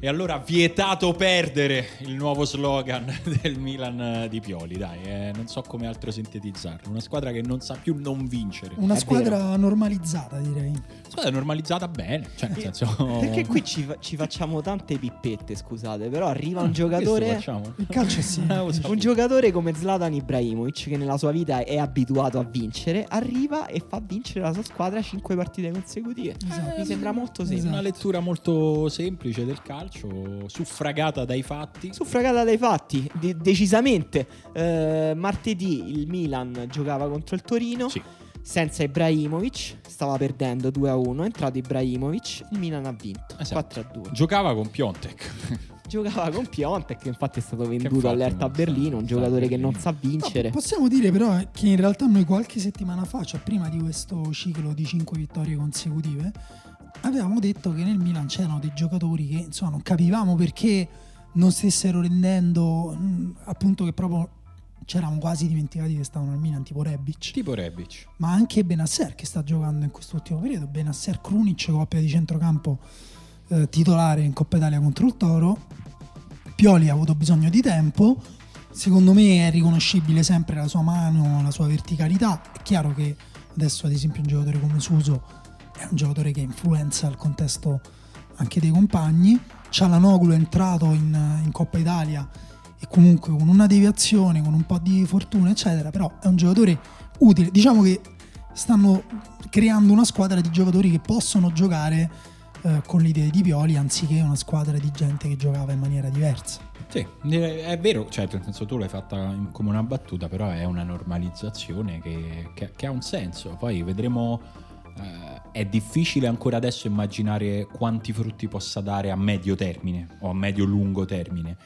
E allora vietato perdere il nuovo slogan [LAUGHS] del Milan eh, di Pioli, dai, eh, non so come altro sintetizzarlo. Una squadra che non sa più non vincere. Una È squadra normalizzata, direi. squadra normalizzata bene, cioè nel senso... Perché qui ci, fa- [LAUGHS] ci facciamo tante pippette, scusate, però arriva un giocatore... facciamo? Il calcio è [LAUGHS] simile. Ah. Un giocatore come Zlatan Ibrahimovic, che nella sua vita è abituato a vincere, arriva e fa vincere la sua squadra 5 partite consecutive. Esatto. Mi sembra molto Esatto. semplice. Una lettura molto semplice del calcio, suffragata dai fatti. Suffragata dai fatti, de- decisamente. Eh, martedì il Milan giocava contro il Torino. Sì. Senza Ibrahimovic, stava perdendo 2 a 1. È entrato Ibrahimovic, il Milan ha vinto Esatto. 4 a 2. Giocava con Piontek. [LAUGHS] Giocava con Piontek, che infatti è stato venduto all'Erta sa- Berlino. Un sta giocatore a che non sa vincere. No, possiamo dire però che in realtà noi qualche settimana fa, cioè prima di questo ciclo di 5 vittorie consecutive, avevamo detto che nel Milan c'erano dei giocatori che insomma non capivamo perché non stessero rendendo mh, appunto che proprio c'eravamo quasi dimenticati che stavano al Milan tipo Rebic. Tipo Rebic. ma anche Benasser che sta giocando in quest'ultimo periodo. Benasser Krunic coppia di centrocampo eh, titolare in Coppa Italia contro il Toro. Pioli ha avuto bisogno di tempo. Secondo me è riconoscibile sempre la sua mano la sua verticalità. È chiaro che adesso ad esempio un giocatore come Suso è un giocatore che influenza il contesto anche dei compagni Cialanoglu è entrato in, in Coppa Italia e comunque con una deviazione, con un po' di fortuna, eccetera, però è un giocatore utile. Diciamo che stanno creando una squadra di giocatori che possono giocare eh, con le idee di Pioli anziché una squadra di gente che giocava in maniera diversa. Sì, è vero, cioè nel senso tu l'hai fatta come una battuta, però è una normalizzazione che, che- che ha un senso. Poi vedremo, eh, è difficile ancora adesso immaginare quanti frutti possa dare a medio termine o a medio-lungo termine.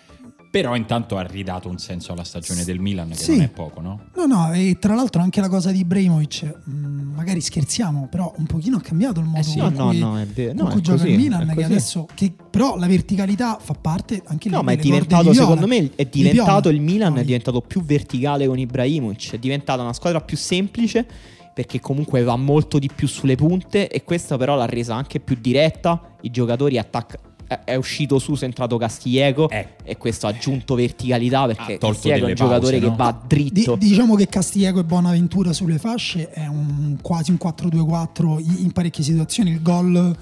Però intanto ha ridato un senso alla stagione del Milan, che Sì. non è poco, no? No, no, e tra l'altro anche la cosa di Ibrahimovic, mh, magari scherziamo, però un pochino ha cambiato il modo Eh sì. No, no, cui, no, è vero. con No, cui è gioca così, il Milan, che adesso, che però la verticalità fa parte anche No, ma è delle corde diventato, di secondo me, è Di diventato il Milan, è diventato più verticale con Ibrahimovic, è diventata una squadra più semplice perché comunque va molto di più sulle punte e questa però l'ha resa anche più diretta, i giocatori attaccano. È uscito su, è entrato Castillejo Eh. e questo ha aggiunto verticalità perché Ha tolto Castillejo è un delle giocatore pause, che no? va Di- dritto. diciamo che Castillejo e Bonaventura sulle fasce è un, quasi un 4-2-4 in, in parecchie situazioni. Il gol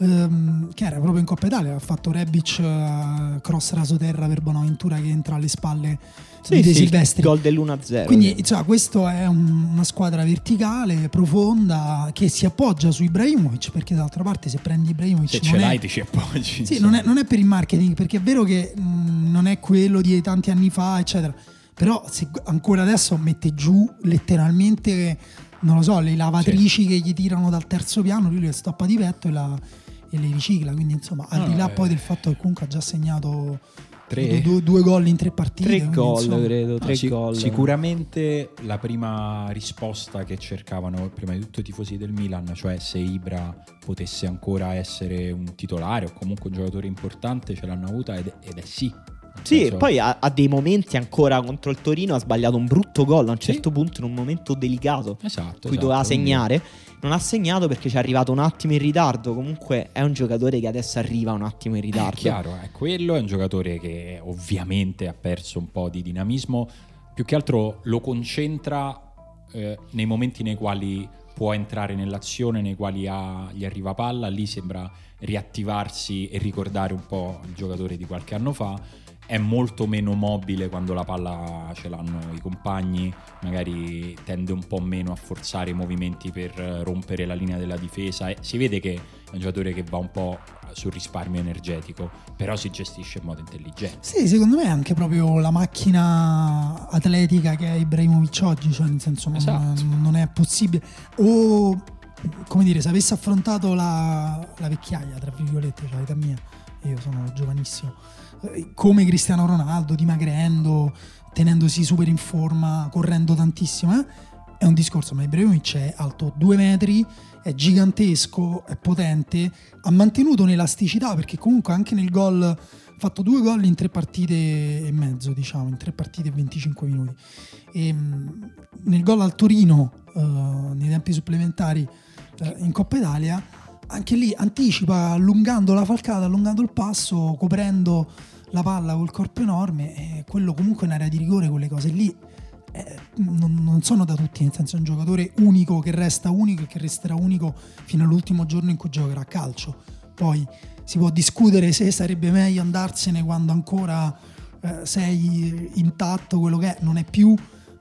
ehm, che era proprio in Coppa Italia, ha fatto Rebic eh, cross rasoterra per Bonaventura che entra alle spalle Sì, di De sì, il Silvestri. gol dell'1-0. Quindi insomma, questa è un- una squadra verticale, profonda, che si appoggia su Ibrahimovic, perché d'altra parte se prendi Ibrahimovic Se non ce è- l'hai ti ci appoggi. sì, non è, non è per il marketing, perché è vero che mh, non è quello di tanti anni fa, eccetera. Però se ancora adesso mette giù letteralmente, non lo so, le lavatrici che gli tirano dal terzo piano, lui le stoppa di petto e, la- e le ricicla. Quindi insomma, al No, di là eh. poi del fatto che comunque ha già segnato Tre? due, due- gol in tre partite. tre quindi, gol, insomma, credo, No, tre sic- gol. Sicuramente la prima risposta che cercavano prima di tutto i tifosi del Milan, cioè se Ibra potesse ancora essere un titolare o comunque un giocatore importante, ce l'hanno avuta ed, ed è sì. Sì, e poi ha, ha dei momenti ancora contro il Torino. Ha sbagliato un brutto gol a un certo punto in un momento delicato. Esatto. cui esatto, doveva quindi- segnare. Non ha segnato perché ci è arrivato un attimo in ritardo. Comunque è un giocatore che adesso arriva un attimo in È ritardo. chiaro, è quello è un giocatore che ovviamente ha perso un po' di dinamismo, più che altro lo concentra eh, nei momenti nei quali può entrare nell'azione, nei quali ha- gli arriva palla, lì sembra riattivarsi e ricordare un po' il giocatore di qualche anno fa. È molto meno mobile quando la palla ce l'hanno i compagni, magari tende un po' meno a forzare i movimenti per eh, rompere la linea della difesa. E si vede che è un giocatore che va un po' sul risparmio energetico, però si gestisce in modo intelligente. Sì, secondo me è anche proprio la macchina atletica che è Ibrahimovic oggi, cioè nel senso non, Esatto. non è possibile. O come dire, se avesse affrontato la, la vecchiaia, tra virgolette, cioè l'età mia, io sono giovanissimo, come Cristiano Ronaldo, dimagrendo, tenendosi super in forma, correndo tantissimo, eh, è un discorso, ma Ibrahimovic è alto due metri, è gigantesco, è potente, ha mantenuto un'elasticità perché comunque anche nel gol fatto due gol in tre partite e mezzo, diciamo, in tre partite e 25 minuti. E, mh, nel gol al Torino, uh, nei tempi supplementari uh, in Coppa Italia, anche lì anticipa allungando la falcata, allungando il passo, coprendo la palla col corpo enorme e quello comunque in area di rigore, quelle cose lì eh, non, non, sono da tutti, nel senso è un giocatore unico che resta unico e che resterà unico fino all'ultimo giorno in cui giocherà a calcio. Poi si può discutere se sarebbe meglio andarsene quando ancora eh, sei intatto, quello che è, non è più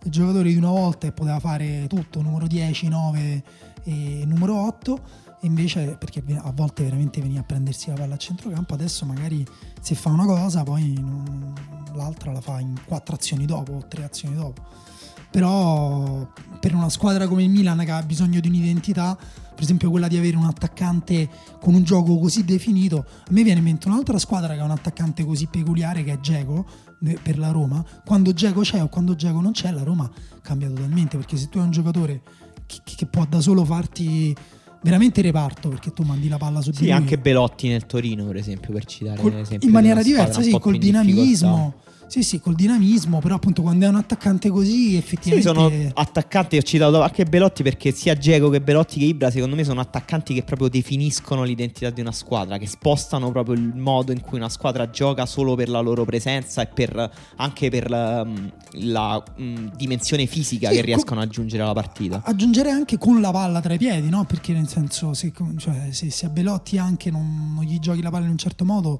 il giocatore di una volta e poteva fare tutto, numero 10, 9 e numero 8 invece perché a volte veramente veniva a prendersi la palla a centrocampo adesso magari se fa una cosa poi non, l'altra la fa in quattro azioni dopo o tre azioni dopo. Però per una squadra come il Milan che ha bisogno di un'identità per esempio quella di avere un attaccante con un gioco così definito a me viene in mente un'altra squadra che ha un attaccante così peculiare che è Geco per la Roma. Quando Geco c'è o quando Geco non c'è la Roma cambia totalmente perché se tu hai un giocatore che, che può da solo farti veramente reparto perché tu mandi la palla su sì, di lui. anche Belotti nel Torino, per esempio, per citare Col, esempio in maniera diversa, sì, col dinamismo. Sì, sì, col dinamismo, però appunto quando è un attaccante così effettivamente... Sì, sono attaccanti, ho citato anche Belotti perché sia Diego che Belotti che Ibra secondo me sono attaccanti che proprio definiscono l'identità di una squadra, che spostano proprio il modo in cui una squadra gioca solo per la loro presenza e per, anche per la, mm, la mh, mm, dimensione fisica sì, che riescono ad aggiungere alla partita. Aggiungere anche con la palla tra i piedi, no? Perché nel senso, se, cioè, se, se a Belotti anche non, non gli giochi la palla in un certo modo,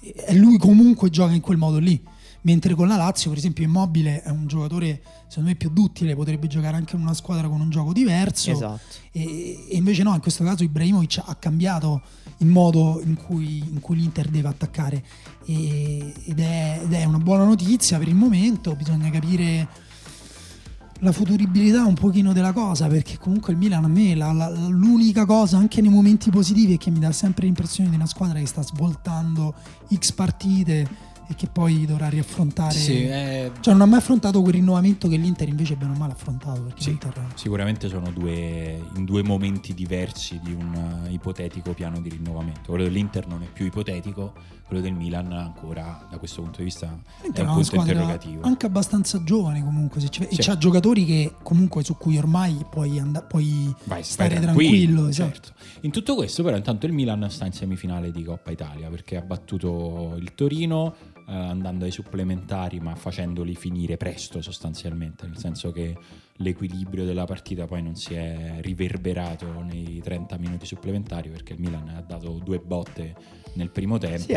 e lui comunque gioca in quel modo lì mentre con la Lazio per esempio Immobile è un giocatore secondo me più duttile potrebbe giocare anche in una squadra con un gioco diverso esatto. e, e, invece no in questo caso Ibrahimovic ha cambiato il modo in cui, in cui l'Inter deve attaccare e, ed, è, ed è una buona notizia per il momento bisogna capire la futuribilità un pochino della cosa perché comunque il Milan a me la, la, l'unica cosa anche nei momenti positivi è che mi dà sempre l'impressione di una squadra che sta svoltando x partite e che poi dovrà riaffrontare. Sì, è... Cioè, non ha mai affrontato quel rinnovamento che l'Inter invece bene o male ha affrontato. Sì, Sicuramente sono due, in due momenti diversi di un uh, ipotetico piano di rinnovamento. Quello dell'Inter non è più ipotetico, quello del Milan ancora da questo punto di vista è un punto interrogativo. Anche abbastanza giovane comunque, se ci... sì. e c'ha giocatori che comunque su cui ormai puoi, and- puoi Vai, stare tranquillo. tranquillo certo. In tutto questo però intanto il Milan sta in semifinale di Coppa Italia perché ha battuto il Torino eh, andando ai supplementari ma facendoli finire presto sostanzialmente, nel senso che l'equilibrio della partita poi non si è riverberato nei 30 minuti supplementari perché il Milan ha dato due botte nel primo tempo. Sì,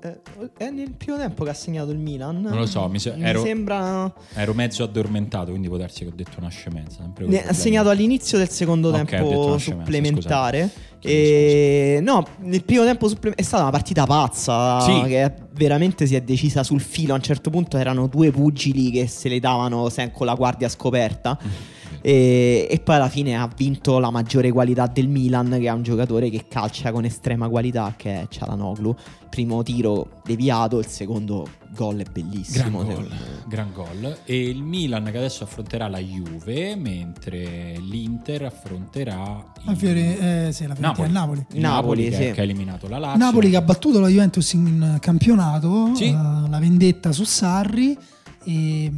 è, è nel primo tempo che ha segnato il Milan. Non lo so, mi, se, mi ero, sembra... Ero mezzo addormentato, quindi può darsi che ho detto una scemenza. ha segnato all'inizio del secondo okay, tempo supplementare. E... No, nel primo tempo supplementare è stata una partita pazza sì. che veramente si è decisa sul filo. A un certo punto erano due pugili che se le davano con la guardia scoperta. Mm. E, e, poi alla fine ha vinto la maggiore qualità del Milan, che è un giocatore che calcia con estrema qualità, che è Cialanoglu. Il primo tiro deviato, il secondo gol è bellissimo. Gran gol, gran gol. E il Milan che adesso affronterà la Juve, mentre l'Inter affronterà la Fiore, eh, sì, la Napoli. Napoli. Napoli, Napoli che, sì. che, ha eliminato la Lazio. Napoli che ha battuto la Juventus in campionato, sì. uh, la vendetta su Sarri e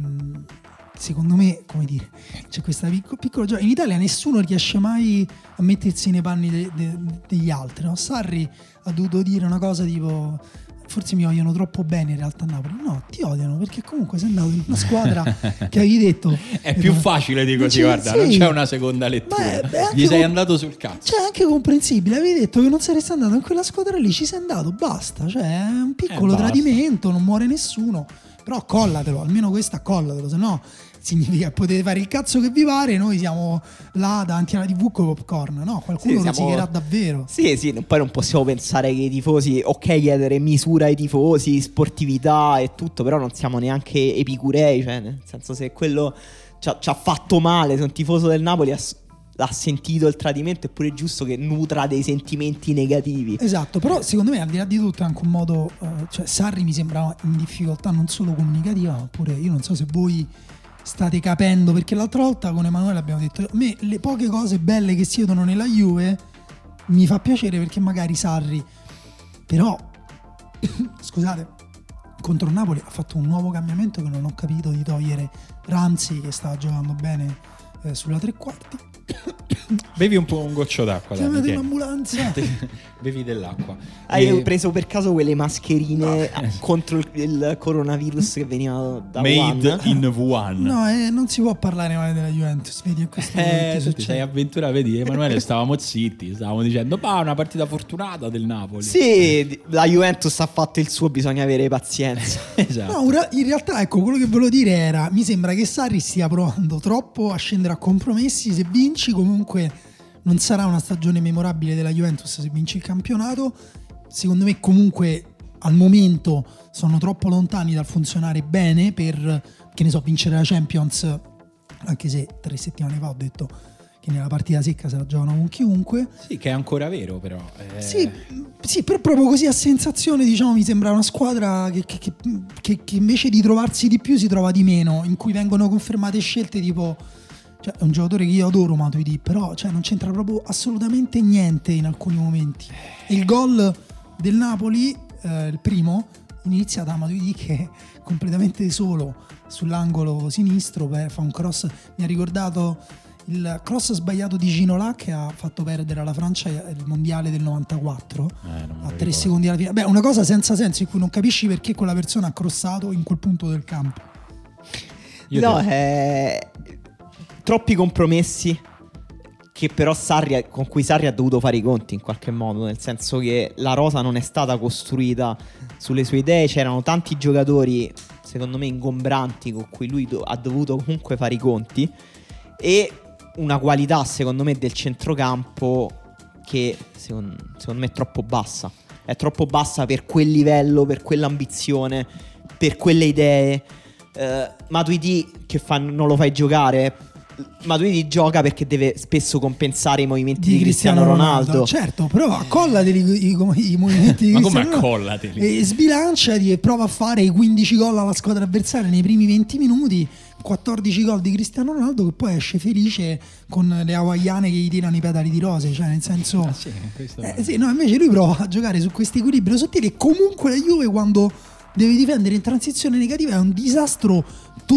secondo me, come dire, c'è questa picco, piccola gioia. In Italia nessuno riesce mai a mettersi nei panni de, de, degli altri. No? Sarri ha dovuto dire una cosa tipo forse mi vogliono troppo bene in realtà a Napoli. No, ti odiano perché comunque sei andato in una squadra che avevi detto... [LAUGHS] È più facile di così, guarda, sì. non c'è una seconda lettura. È, Gli sei com- andato sul cazzo. Cioè, anche comprensibile. Avevi detto che non saresti andato in quella squadra lì, ci sei andato, basta. Cioè, è un piccolo eh, tradimento, non muore nessuno. Però collatelo, almeno questa collatelo, se no significa che potete fare il cazzo che vi pare, noi siamo là davanti alla TV con popcorn, no? Qualcuno sì, rosicherà davvero. Sì, sì, poi non possiamo pensare che i tifosi, ok, chiedere misura ai tifosi, sportività e tutto, però non siamo neanche epicurei, cioè, nel senso se quello ci ha, ci ha fatto male, se un tifoso del Napoli ha ha sentito il tradimento è pure giusto che nutra dei sentimenti negativi. Esatto, però secondo me al di là di tutto è anche un modo, eh, cioè Sarri mi sembrava in difficoltà non solo comunicativa, ma pure io non so se voi state capendo, perché l'altra volta con Emanuele abbiamo detto, a me le poche cose belle che si vedono nella Juve mi fa piacere perché magari Sarri, [LAUGHS] però, [COUGHS] scusate, contro Napoli ha fatto un nuovo cambiamento che non ho capito di togliere Ramsey che stava giocando bene eh, sulla tre quarti. Bevi un po' un goccio d'acqua. Chiamate un'ambulanza. [LAUGHS] Bevi dell'acqua. Hai E- preso per caso quelle mascherine contro il, il coronavirus che venivano da Made Wuhan? in Wuhan. No, eh, non si può parlare male della Juventus, vedi, è questo che Eh, succede. sei avventura, vedi, Emanuele stavamo zitti, stavamo dicendo, ma una partita fortunata del Napoli. Sì, la Juventus ha fatto il suo, bisogna avere pazienza. [LAUGHS] esatto. No, in realtà, ecco, quello che volevo dire era: mi sembra che Sarri stia provando troppo a scendere a compromessi. Se vinci, comunque, non sarà una stagione memorabile della Juventus se vinci il campionato. Secondo me, comunque, al momento sono troppo lontani dal funzionare bene per, che ne so, vincere la Champions. Anche se tre settimane fa ho detto che nella partita secca se la giocano con chiunque. Sì, che è ancora vero, però. eh, Sì, sì, però proprio così a sensazione, diciamo, mi sembra una squadra che, che- che- che- che invece di trovarsi di più si trova di meno, in cui vengono confermate scelte tipo... Cioè, è un giocatore che io adoro Matuidi, però cioè, non c'entra proprio assolutamente niente in alcuni momenti. E il gol del Napoli, eh, il primo, inizia da Matuidi che è completamente solo sull'angolo sinistro, beh, fa un cross, mi ha ricordato il cross sbagliato di Ginola che ha fatto perdere alla Francia il mondiale del 94 Eh, a tre ricordo. secondi alla fine. Beh, una cosa senza senso in cui non capisci perché quella persona ha crossato in quel punto del campo. Io no, te- eh, troppi compromessi che però Sarri, con cui Sarri ha dovuto fare i conti in qualche modo, nel senso che la rosa non è stata costruita sulle sue idee, c'erano tanti giocatori, secondo me, ingombranti con cui lui do- ha dovuto comunque fare i conti e una qualità, secondo me, del centrocampo che secondo, secondo me è troppo bassa. È troppo bassa per quel livello, per quell'ambizione, per quelle idee. Eh, Matuidi che fa, non lo fai giocare. Matuidi gioca perché deve spesso compensare i movimenti di, Cristiano, Ronaldo. Certo, però accollateli i, i- i movimenti di Ma come Cristiano Ronaldo accollateli? E sbilanciati e prova a fare i 15 gol alla squadra avversaria nei primi 20 minuti. 14 gol di Cristiano Ronaldo che poi esce felice con le hawaiane che gli tirano i pedali di rose, cioè nel senso... Ah, sì, Eh, sì, no, invece lui prova a giocare su questo equilibrio sottile e comunque la Juve quando deve difendere in transizione negativa è un disastro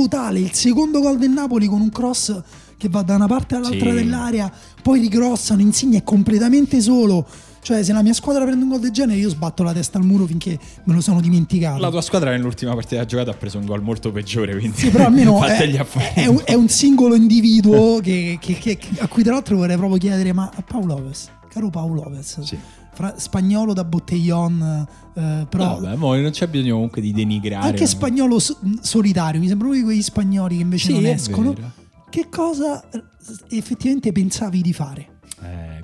totale. Il secondo gol del Napoli con un cross che va da una parte all'altra Sì. dell'area, poi rigrossano, Insigne è completamente solo. Cioè se la mia squadra prende un gol del genere io sbatto la testa al muro finché me lo sono dimenticato. La tua squadra nell'ultima partita giocata ha preso un gol molto peggiore, quindi Sì, però almeno [LAUGHS] è, è un, è un singolo individuo [LAUGHS] che- che- che- a cui tra l'altro vorrei proprio chiedere, ma a Paolo Lopez, caro Paolo Lopez, Sì. Fra- spagnolo da botteglion, eh, però vabbè, non c'è bisogno comunque di denigrare. anche spagnolo so- solitario, mi sembra uno di quegli spagnoli che invece Sì, non escono. vero. Che cosa effettivamente pensavi di fare?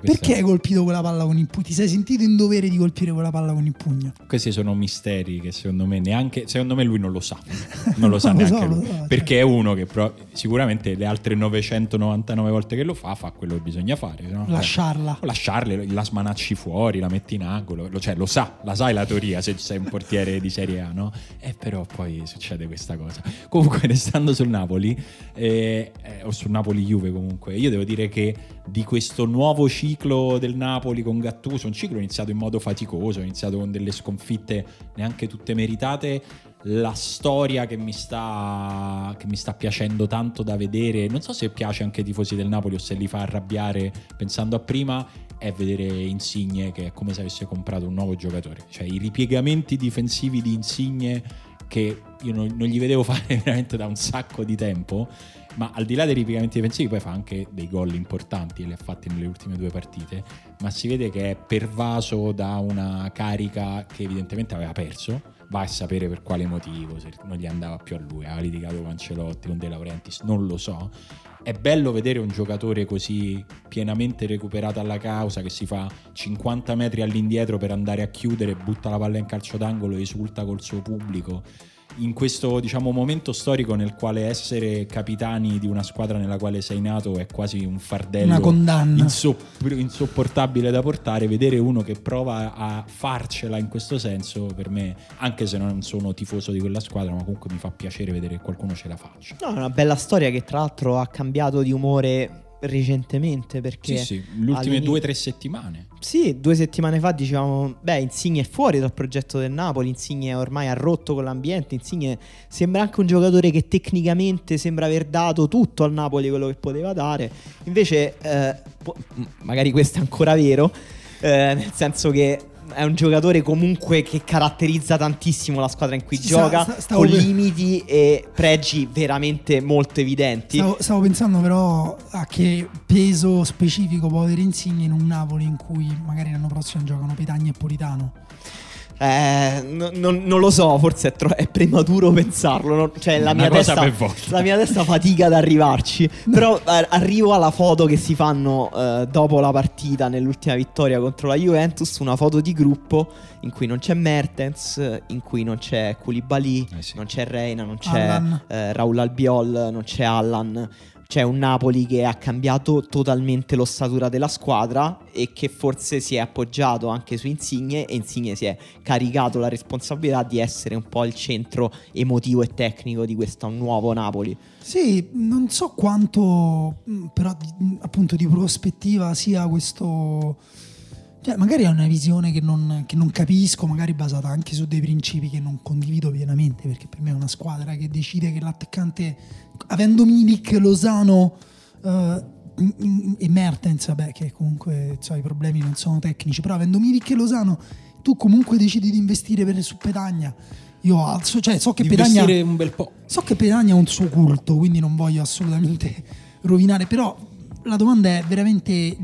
Eh, Perché hai colpito quella palla con il pugno? Ti sei sentito in dovere di colpire quella palla con il pugno? Questi sono misteri che secondo me neanche secondo me lui non lo sa. [LAUGHS] Non lo sa Non lo neanche so, lui. lo so, perché è uno che pro- sicuramente le altre 999 volte che lo fa fa quello che bisogna fare, no? Lasciarla. O lasciarle, la smanacci fuori, la metti in angolo, lo, cioè lo sa, la sai la teoria se sei un portiere di Serie A, no? E però poi succede questa cosa. Comunque, [LAUGHS] restando sul Napoli, eh, eh, o sul Napoli-Juve comunque, io devo dire che di questo nuovo ciclo del Napoli con Gattuso, un ciclo iniziato in modo faticoso, iniziato con delle sconfitte neanche tutte meritate, la storia che mi sta che mi sta piacendo tanto da vedere non so se piace anche ai tifosi del Napoli o se li fa arrabbiare pensando a prima è vedere Insigne che è come se avesse comprato un nuovo giocatore. Cioè i ripiegamenti difensivi di Insigne che io non, non gli vedevo [LAUGHS] fare veramente da un sacco di tempo ma al di là dei ripiegamenti difensivi poi fa anche dei gol importanti li ha fatti nelle ultime due partite ma si vede che è pervaso da una carica che evidentemente aveva perso va a sapere per quale motivo, se non gli andava più a lui, ha litigato con Ancelotti, con De Laurentiis, non lo so. È bello vedere un giocatore così pienamente recuperato alla causa che si fa 50 metri all'indietro per andare a chiudere, butta la palla in calcio d'angolo, esulta col suo pubblico. In questo diciamo, momento storico nel quale essere capitani di una squadra nella quale sei nato è quasi un fardello Una condanna. insopp- insopportabile da portare, vedere uno che prova a farcela in questo senso per me, anche se non sono tifoso di quella squadra, ma comunque mi fa piacere vedere che qualcuno ce la faccia. No, è una bella storia che tra l'altro ha cambiato di umore recentemente perché Sì, sì, le ultime due o tre settimane. Sì, due settimane fa dicevamo, beh, Insigne è fuori dal progetto del Napoli, Insigne ormai ha rotto con l'ambiente, Insigne sembra anche un giocatore che tecnicamente sembra aver dato tutto al Napoli quello che poteva dare, invece eh, po- magari questo è ancora vero, eh, nel senso che è un giocatore comunque che caratterizza tantissimo la squadra in cui Sì, gioca, sta- stavo con per- limiti e pregi veramente molto evidenti. Stavo, stavo pensando però a che peso specifico può avere Insigne in un Napoli in cui magari l'anno prossimo giocano Petagna e Politano. Eh, no- non- non lo so, forse è, tro- è prematuro pensarlo. no? Cioè, la mia, testa, la mia testa fatica ad arrivarci. Però eh, arrivo alla foto che si fanno eh, dopo la partita nell'ultima vittoria contro la Juventus. Una foto di gruppo in cui non c'è Mertens, in cui non c'è Koulibaly, Eh sì. non c'è Reina, non c'è eh, Raul Albiol, non c'è Allan. C'è un Napoli che ha cambiato totalmente l'ossatura della squadra e che forse si è appoggiato anche su Insigne e Insigne si è caricato la responsabilità di essere un po' il centro emotivo e tecnico di questo nuovo Napoli. Sì, non so quanto mh, però appunto di prospettiva sia questo... Cioè, magari è una visione che non, che non capisco, magari basata anche su dei principi che non condivido pienamente, perché per me è una squadra che decide che l'attaccante, avendo Milik, Lozano eh, e Mertens, vabbè, che comunque so, i problemi non sono tecnici, però avendo Milik e Lozano, tu comunque decidi di investire per, su Petagna. Io alzo, cioè so che investire un bel po'. So che Petagna ha un suo culto, quindi non voglio assolutamente [LAUGHS] rovinare, però la domanda è veramente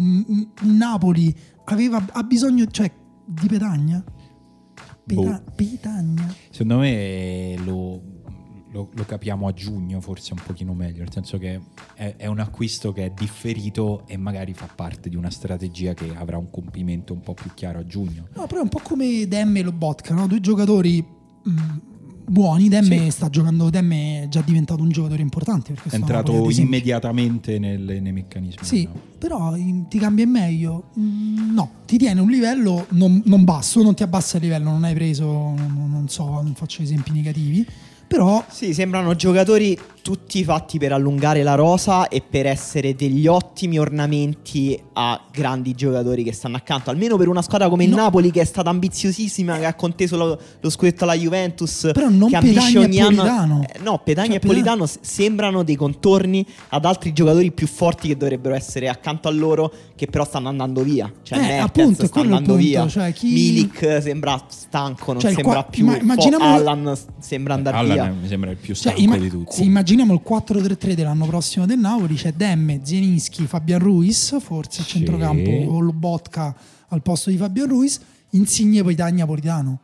Napoli aveva, ha bisogno cioè, di Petagna? Peta- Boh. Petagna? Secondo me lo, lo- lo capiamo a giugno forse un pochino meglio, nel senso che è, è un acquisto che è differito e magari fa parte di una strategia che avrà un compimento un po' più chiaro a giugno. No, però è un po' come Demme e Lobotka, no? due giocatori mm, buoni. Demme Sì. sta giocando, Demme è già diventato un giocatore importante. È entrato immediatamente nel- nei meccanismi. Sì, no? però in- ti cambia in meglio? Mm, no, ti tiene un livello non, non basso, non ti abbassa il livello, non hai preso, non, non so, non faccio esempi negativi, però Sì, sembrano giocatori tutti fatti per allungare la rosa e per essere degli ottimi ornamenti a grandi giocatori che stanno accanto. Almeno per una squadra come il No. Napoli, che è stata ambiziosissima, che ha conteso lo, lo scudetto alla Juventus. Però non che ambisce Petagna e ogni anno- Politano. Eh, no, Petagna Cioè, e Politano s- sembrano dei contorni ad altri giocatori più forti che dovrebbero essere accanto a loro, che però stanno andando via. Cioè, Eh, Mertens appunto, sta andando punto, via. cioè, chi- Milik sembra stanco, non Cioè, sembra qua- più. imma- fo- immaginiamolo- Allan sembra andare Allan via. è- mi sembra il più Cioè, stanco imma- di tutti. se immaginiamo il 4-3-3 dell'anno prossimo del Napoli, c'è Demme, Zieninski, Fabian Ruiz, forse a Sì. centrocampo o Lobotka al posto di Fabian Ruiz, Insigne Politagna Politano.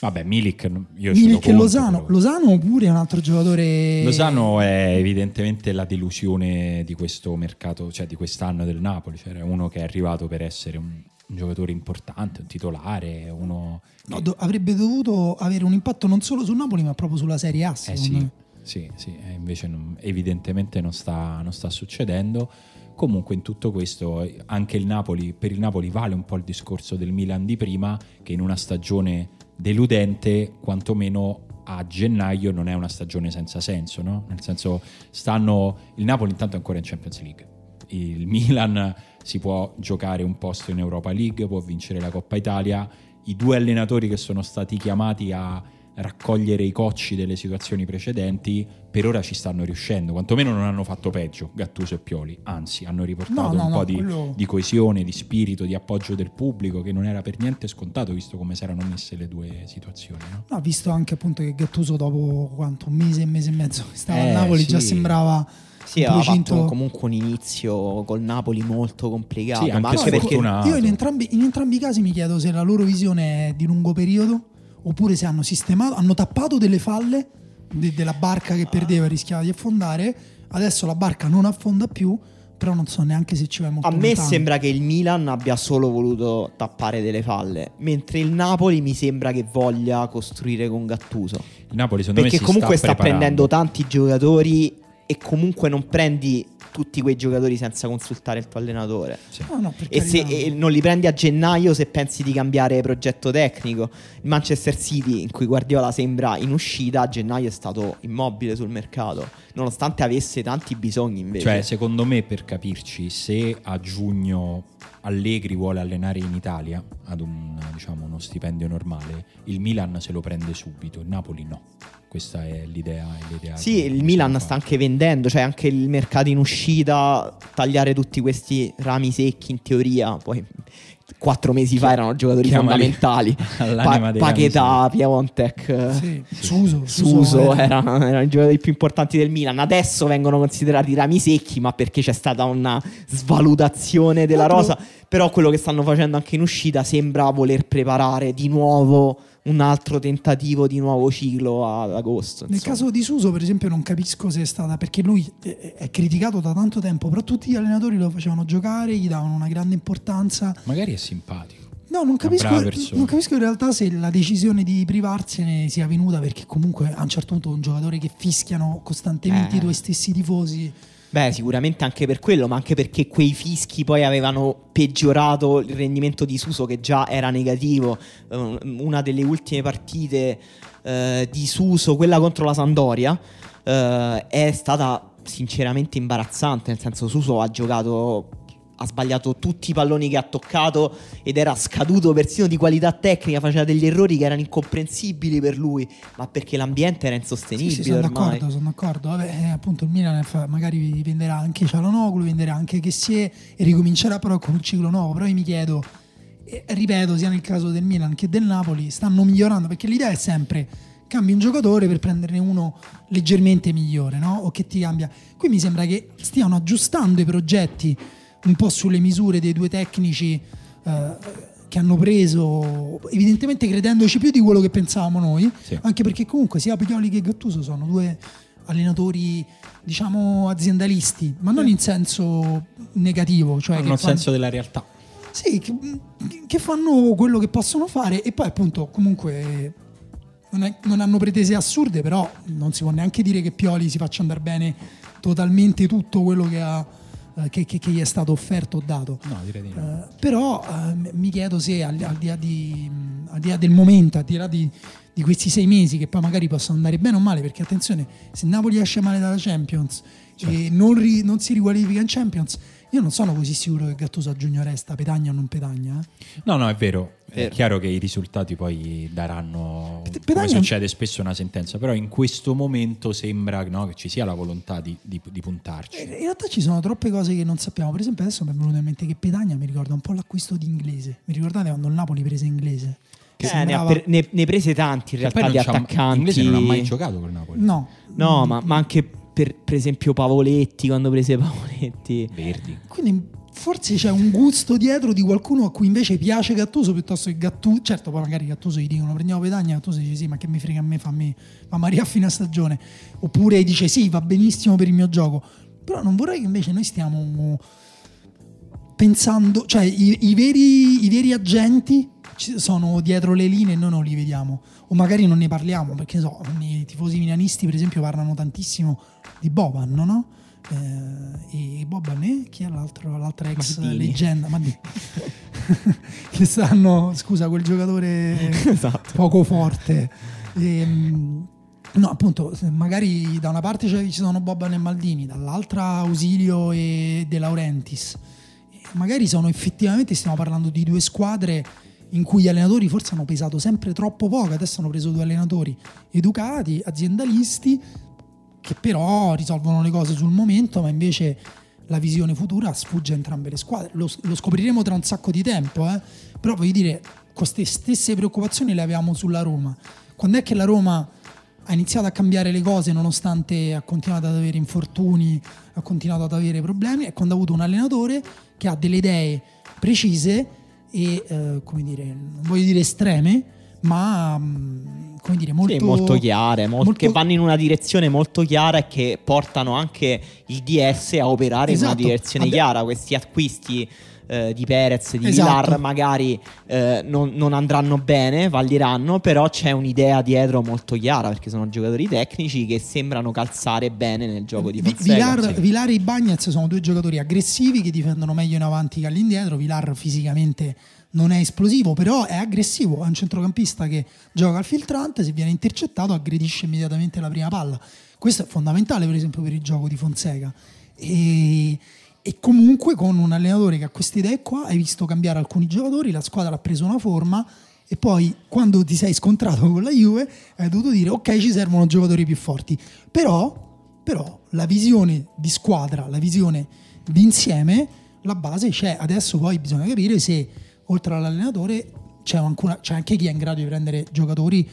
Vabbè, Milik io Milik e Lozano. però. Lozano pure è un altro giocatore. Lozano è evidentemente la delusione di questo mercato, cioè di quest'anno del Napoli. Cioè, era uno che è arrivato per essere un, un giocatore importante, un titolare, uno. No, do- avrebbe dovuto avere un impatto non solo sul Napoli, ma proprio sulla Serie A. Eh sì, me. Sì, sì, eh, invece non- evidentemente non sta, non sta succedendo. Comunque in tutto questo anche il Napoli, per il Napoli vale un po' il discorso del Milan di prima, che in una stagione deludente, quantomeno a gennaio non è una stagione senza senso, no? Nel senso stanno il Napoli intanto è ancora in Champions League. Il Milan si può giocare un posto in Europa League, può vincere la Coppa Italia. I due allenatori che sono stati chiamati a raccogliere i cocci delle situazioni precedenti, per ora ci stanno riuscendo, quantomeno non hanno fatto peggio Gattuso e Pioli, anzi hanno riportato No, no, un no, po' di, quello- di coesione, di spirito, di appoggio del pubblico che non era per niente scontato visto come si erano messe le due situazioni. No? No, visto anche appunto che Gattuso dopo quanto un mese, un mese e mezzo che stava Eh, a Napoli già sì. sembrava Sì, procinto- fatto comunque un inizio col Napoli molto complicato. Sì, anche ma anche perché. Io in entrambi, in entrambi i casi mi chiedo se la loro visione è di lungo periodo oppure se hanno sistemato, hanno tappato delle falle de- della barca che perdeva e rischiava di affondare. Adesso la barca non affonda più, però non so neanche se ci vai molto A me lontano. sembra che il Milan abbia solo voluto tappare delle falle, mentre il Napoli mi sembra che voglia costruire con Gattuso. Il Napoli secondo Perché me si comunque sta, preparando. prendendo tanti giocatori e comunque non prendi tutti quei giocatori senza consultare il tuo allenatore. Sì. No, no, E, se, e non li prendi a gennaio se pensi di cambiare progetto tecnico. Il Manchester City, in cui Guardiola sembra in uscita, a gennaio è stato immobile sul mercato, nonostante avesse tanti bisogni invece. Cioè, secondo me, per capirci, se a giugno Allegri vuole allenare in Italia ad un, diciamo, uno stipendio normale, il Milan se lo prende subito, il Napoli no. Questa è l'idea. l'idea Sì, il Milan sta anche vendendo, cioè anche il mercato in uscita, tagliare tutti questi rami secchi in teoria, poi quattro mesi fa erano giocatori Chiamali fondamentali. [LAUGHS] Pa- Paquetà, rami Piemontek, Sì, Suso, Suso era- erano, i giocatori più importanti del Milan. Adesso vengono considerati rami secchi, ma perché c'è stata una svalutazione della Tra rosa. l'altro- Però quello che stanno facendo anche in uscita sembra voler preparare di nuovo un altro tentativo di nuovo ciclo ad agosto. Nel insomma. caso di Suso, per esempio, non capisco se è stata perché lui è, criticato da tanto tempo, però tutti gli allenatori lo facevano giocare, gli davano una grande importanza. Magari è simpatico. No, non capisco, non capisco in realtà se la decisione di privarsene sia venuta perché comunque a un certo punto un giocatore che fischiano costantemente Eh. i tuoi stessi tifosi. Beh, sicuramente anche per quello, ma anche perché quei fischi poi avevano peggiorato il rendimento di Suso che già era negativo. Eh, Una delle ultime partite eh, di Suso, quella contro la Sandoria, eh, è stata sinceramente imbarazzante, nel senso Suso ha giocato ha sbagliato tutti i palloni che ha toccato ed era scaduto persino di qualità tecnica, faceva degli errori che erano incomprensibili per lui, ma perché l'ambiente era Sì, insostenibile sì, sono ormai. d'accordo, sono d'accordo. Vabbè, eh, appunto il Milan magari venderà anche Cialanoglu, venderà anche Chessie e ricomincerà però con un ciclo nuovo. Però io mi chiedo, e ripeto, sia nel caso del Milan che del Napoli, stanno migliorando perché l'idea è sempre cambi un giocatore per prenderne uno leggermente migliore, no? O che ti cambia. Qui mi sembra che stiano aggiustando i progetti un po' sulle misure dei due tecnici eh, che hanno preso, evidentemente credendoci più di quello che pensavamo noi, Sì. anche perché comunque sia Pioli che Gattuso sono due allenatori diciamo aziendalisti, ma non in senso negativo, cioè nel fanno- senso della realtà. sì, che, che fanno quello che possono fare e poi appunto comunque non, è- non hanno pretese assurde, però non si può neanche dire che Pioli si faccia andare bene totalmente tutto quello che, ha, che- che- che gli è stato offerto o dato. No, direi di no. Eh, però eh, m- mi chiedo se al, al di là di- mh, al di là del momento, al di là di, di questi sei mesi che poi magari possono andare bene o male, perché attenzione, se Napoli esce male dalla Champions e non, ri- non si riqualifica in Champions, io non sono così sicuro che Gattuso a giugno resta, pedagna o non pedagna. eh. No, no, è vero. È chiaro che i risultati poi daranno, come succede spesso, una sentenza, però in questo momento sembra no, che ci sia la volontà di, di- di puntarci. In realtà ci sono troppe cose che non sappiamo. Per esempio, adesso mi è venuto in mente che Pedagna mi ricorda un po' l'acquisto di inglese. Mi ricordate quando il Napoli prese inglese? Che Eh, ne, ha sembrava- per- ne- ne prese tanti in realtà di attaccanti. Inglese non ha mai giocato col Napoli. No, No, ma, ma anche per, per esempio Pavoletti, quando prese Pavoletti. Verdi. Quindi forse c'è un gusto dietro di qualcuno a cui invece piace Gattuso piuttosto che Gattuso. Certo, poi magari Gattuso gli dicono prendiamo Pedagna, Gattuso dice sì, ma che mi frega a me, fammi, arrivare a fine stagione. Oppure dice sì, va benissimo per il mio gioco. Però non vorrei che invece noi stiamo pensando, cioè i, i veri, i veri agenti sono dietro le linee e noi non li vediamo. O magari non ne parliamo, perché so, i tifosi milanisti per esempio parlano tantissimo di Boban, no? Eh, e Boban e chi è l'altro, l'altra ex Maldini. leggenda? Maldini. [LAUGHS] che stanno, scusa, quel giocatore [LAUGHS] Esatto. poco forte. Ehm, no, appunto, magari da una parte ci sono Boban e Maldini, dall'altra Ausilio e De Laurentiis. E magari sono effettivamente, stiamo parlando di due squadre in cui gli allenatori forse hanno pesato sempre troppo poco, adesso hanno preso due allenatori educati, aziendalisti, che però risolvono le cose sul momento, ma invece la visione futura sfugge a entrambe le squadre. Lo, lo scopriremo tra un sacco di tempo, eh? però voglio dire, queste stesse preoccupazioni le avevamo sulla Roma. Quando è che la Roma ha iniziato a cambiare le cose nonostante ha continuato ad avere infortuni, ha continuato ad avere problemi, è quando ha avuto un allenatore che ha delle idee precise e, eh, come dire, non voglio dire estreme, ma mh, come dire, molto, Sì, molto chiare, mol- molto- che vanno in una direzione molto chiara e che portano anche il DS a operare in Esatto. una direzione Abbi- chiara. Questi acquisti eh, di Perez, di Esatto. Villar magari eh, non, non andranno bene, vaglieranno, però c'è un'idea dietro molto chiara perché sono giocatori tecnici che sembrano calzare bene nel gioco di Fonseca. Vilar, sì. Vilar e Ibagnez sono due giocatori aggressivi che difendono meglio in avanti che all'indietro. Vilar fisicamente non è esplosivo, però è aggressivo. È un centrocampista che gioca al filtrante, se viene intercettato aggredisce immediatamente la prima palla. Questo è fondamentale, per esempio, per il gioco di Fonseca. E, e comunque con un allenatore che ha queste idee qua, hai visto cambiare alcuni giocatori, la squadra ha preso una forma e poi quando ti sei scontrato con la Juve hai dovuto dire ok ci servono giocatori più forti. Però, però la visione di squadra, la visione d'insieme, la base c'è. Adesso poi bisogna capire se oltre all'allenatore c'è, ancora- c'è anche chi è in grado di prendere giocatori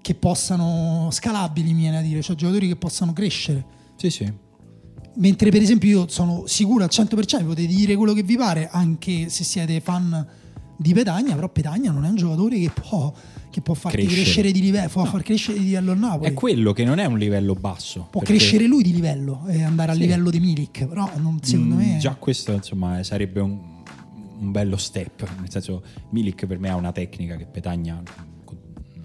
che possano scalabili, mi viene a dire, cioè giocatori che possano crescere. Sì, sì. Mentre per esempio io sono sicuro al 100%, potete dire quello che vi pare, anche se siete fan di Petagna, però Petagna non è un giocatore che può, che può farti Crescere. crescere di livello, può far crescere di livello il Napoli. È quello che non è un livello basso. può perché- crescere lui di livello e andare a Sì. livello di Milik, però non- secondo Mm, me... Già questo insomma sarebbe un, un bello step, nel senso Milik per me ha una tecnica che Petagna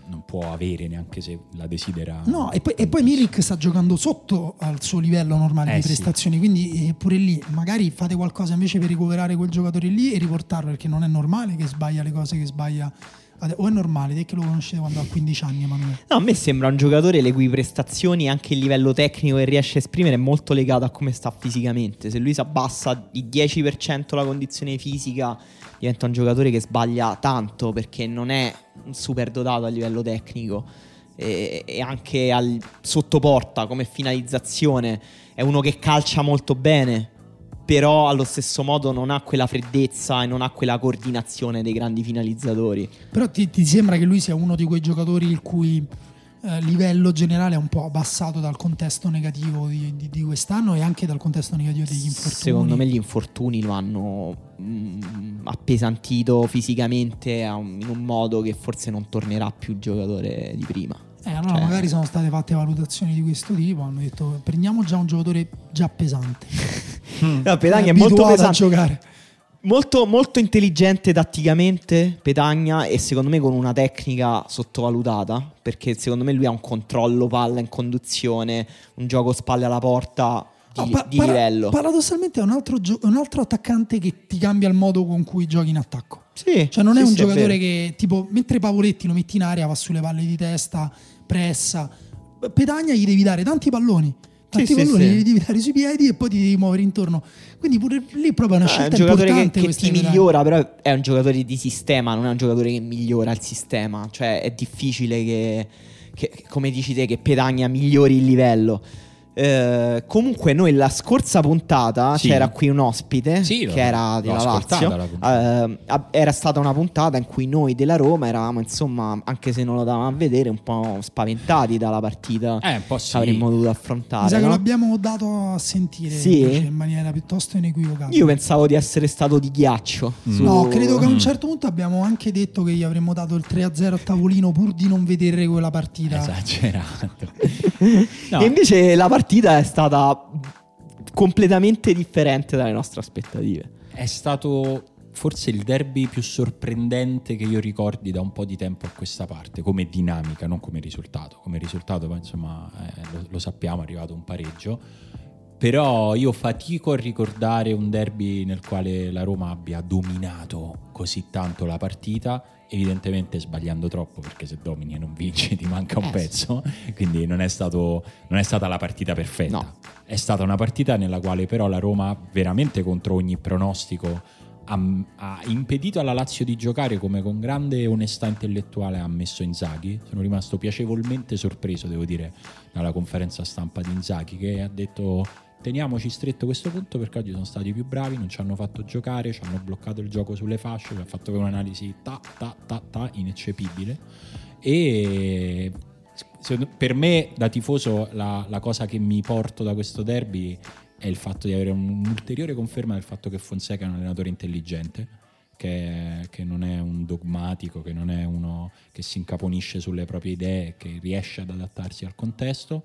non può avere neanche se la desidera. No, e poi, e poi Milik sta giocando sotto al suo livello normale Eh, di sì. prestazioni, quindi eh, pure lì magari fate qualcosa invece per recuperare quel giocatore lì e riportarlo, perché non è normale che sbaglia le cose che sbaglia. O è normale, te che lo conoscete quando ha 15 anni, Emanuele? No, a me sembra un giocatore le cui prestazioni, anche il livello tecnico che riesce a esprimere, è molto legato a come sta fisicamente. Se lui si abbassa di 10% la condizione fisica, diventa un giocatore che sbaglia tanto perché non è un super dotato a livello tecnico. E, e anche al sottoporta come finalizzazione è uno che calcia molto bene. Però allo stesso modo non ha quella freddezza e non ha quella coordinazione dei grandi finalizzatori. Però ti, ti sembra che lui sia uno di quei giocatori il cui eh, livello generale è un po' abbassato dal contesto negativo di, di- di quest'anno e anche dal contesto negativo degli infortuni? Secondo me gli infortuni lo hanno mm, appesantito fisicamente un- in un modo che forse non tornerà più giocatore di prima. Eh, allora Cioè- magari sono state fatte valutazioni di questo tipo, hanno detto prendiamo già un giocatore già pesante. [LAUGHS] No, Petagna è È molto abituato a pesante, giocare. molto, molto intelligente tatticamente. Petagna e secondo me con una tecnica sottovalutata. Perché secondo me lui ha un controllo palla in conduzione, un gioco spalle alla porta di, No, pa- di para- livello. Paradossalmente è un altro, gio- un altro attaccante che ti cambia il modo con cui giochi in attacco. sì, Cioè non è sì, un sì, giocatore vero. che tipo mentre Pavoletti lo metti in aria va sulle palle di testa, pressa. Petagna gli devi dare tanti palloni. Tanti Sì, sì, palloni sì. li devi dare sui piedi e poi ti devi muovere intorno. Quindi pure lì è proprio una Ah, è un scelta giocatore che, importante che ti migliora, però è un giocatore di sistema, non è un giocatore che migliora il sistema. Cioè è difficile che, che- come dici te, che Petagna migliori il livello. Eh, comunque noi la scorsa puntata Sì. c'era qui un ospite Sì, che era della Lazio la. Eh, era stata una puntata in cui noi della Roma eravamo insomma anche se non lo davamo a vedere un po' spaventati dalla partita Eh, un po' sì. che avremmo dovuto Mi affrontare sa che no? l'abbiamo dato a sentire Sì? invece in maniera piuttosto inequivocabile. io pensavo di essere stato di ghiaccio su- No, credo che a un Mm. certo punto abbiamo anche detto che gli avremmo dato il 3-0 a tavolino pur di non vedere quella partita. Esagerato. [LAUGHS] No. E invece la partita è stata completamente differente dalle nostre aspettative. È stato forse il derby più sorprendente che io ricordi da un po' di tempo a questa parte, come dinamica, non come risultato. Come risultato, insomma, eh, lo, lo sappiamo, è arrivato un pareggio. Però io fatico a ricordare un derby nel quale la Roma abbia dominato così tanto la partita, evidentemente sbagliando troppo, perché se domini e non vinci ti manca un Eh, sì. pezzo, [LAUGHS] quindi non è, stato, non è stata la partita perfetta. No. È stata una partita nella quale però la Roma, veramente contro ogni pronostico, ha, ha impedito alla Lazio di giocare come con grande onestà intellettuale ha messo Inzaghi. Sono rimasto piacevolmente sorpreso, devo dire, dalla conferenza stampa di Inzaghi che ha detto teniamoci stretto questo punto perché oggi sono stati più bravi, non ci hanno fatto giocare, ci hanno bloccato il gioco sulle fasce, ha fatto un'analisi ta ta ta ta ineccepibile e per me da tifoso la, la cosa che mi porto da questo derby è il fatto di avere un'ulteriore conferma del fatto che Fonseca è un allenatore intelligente che, che non è un dogmatico, che non è uno che si incaponisce sulle proprie idee, che riesce ad adattarsi al contesto.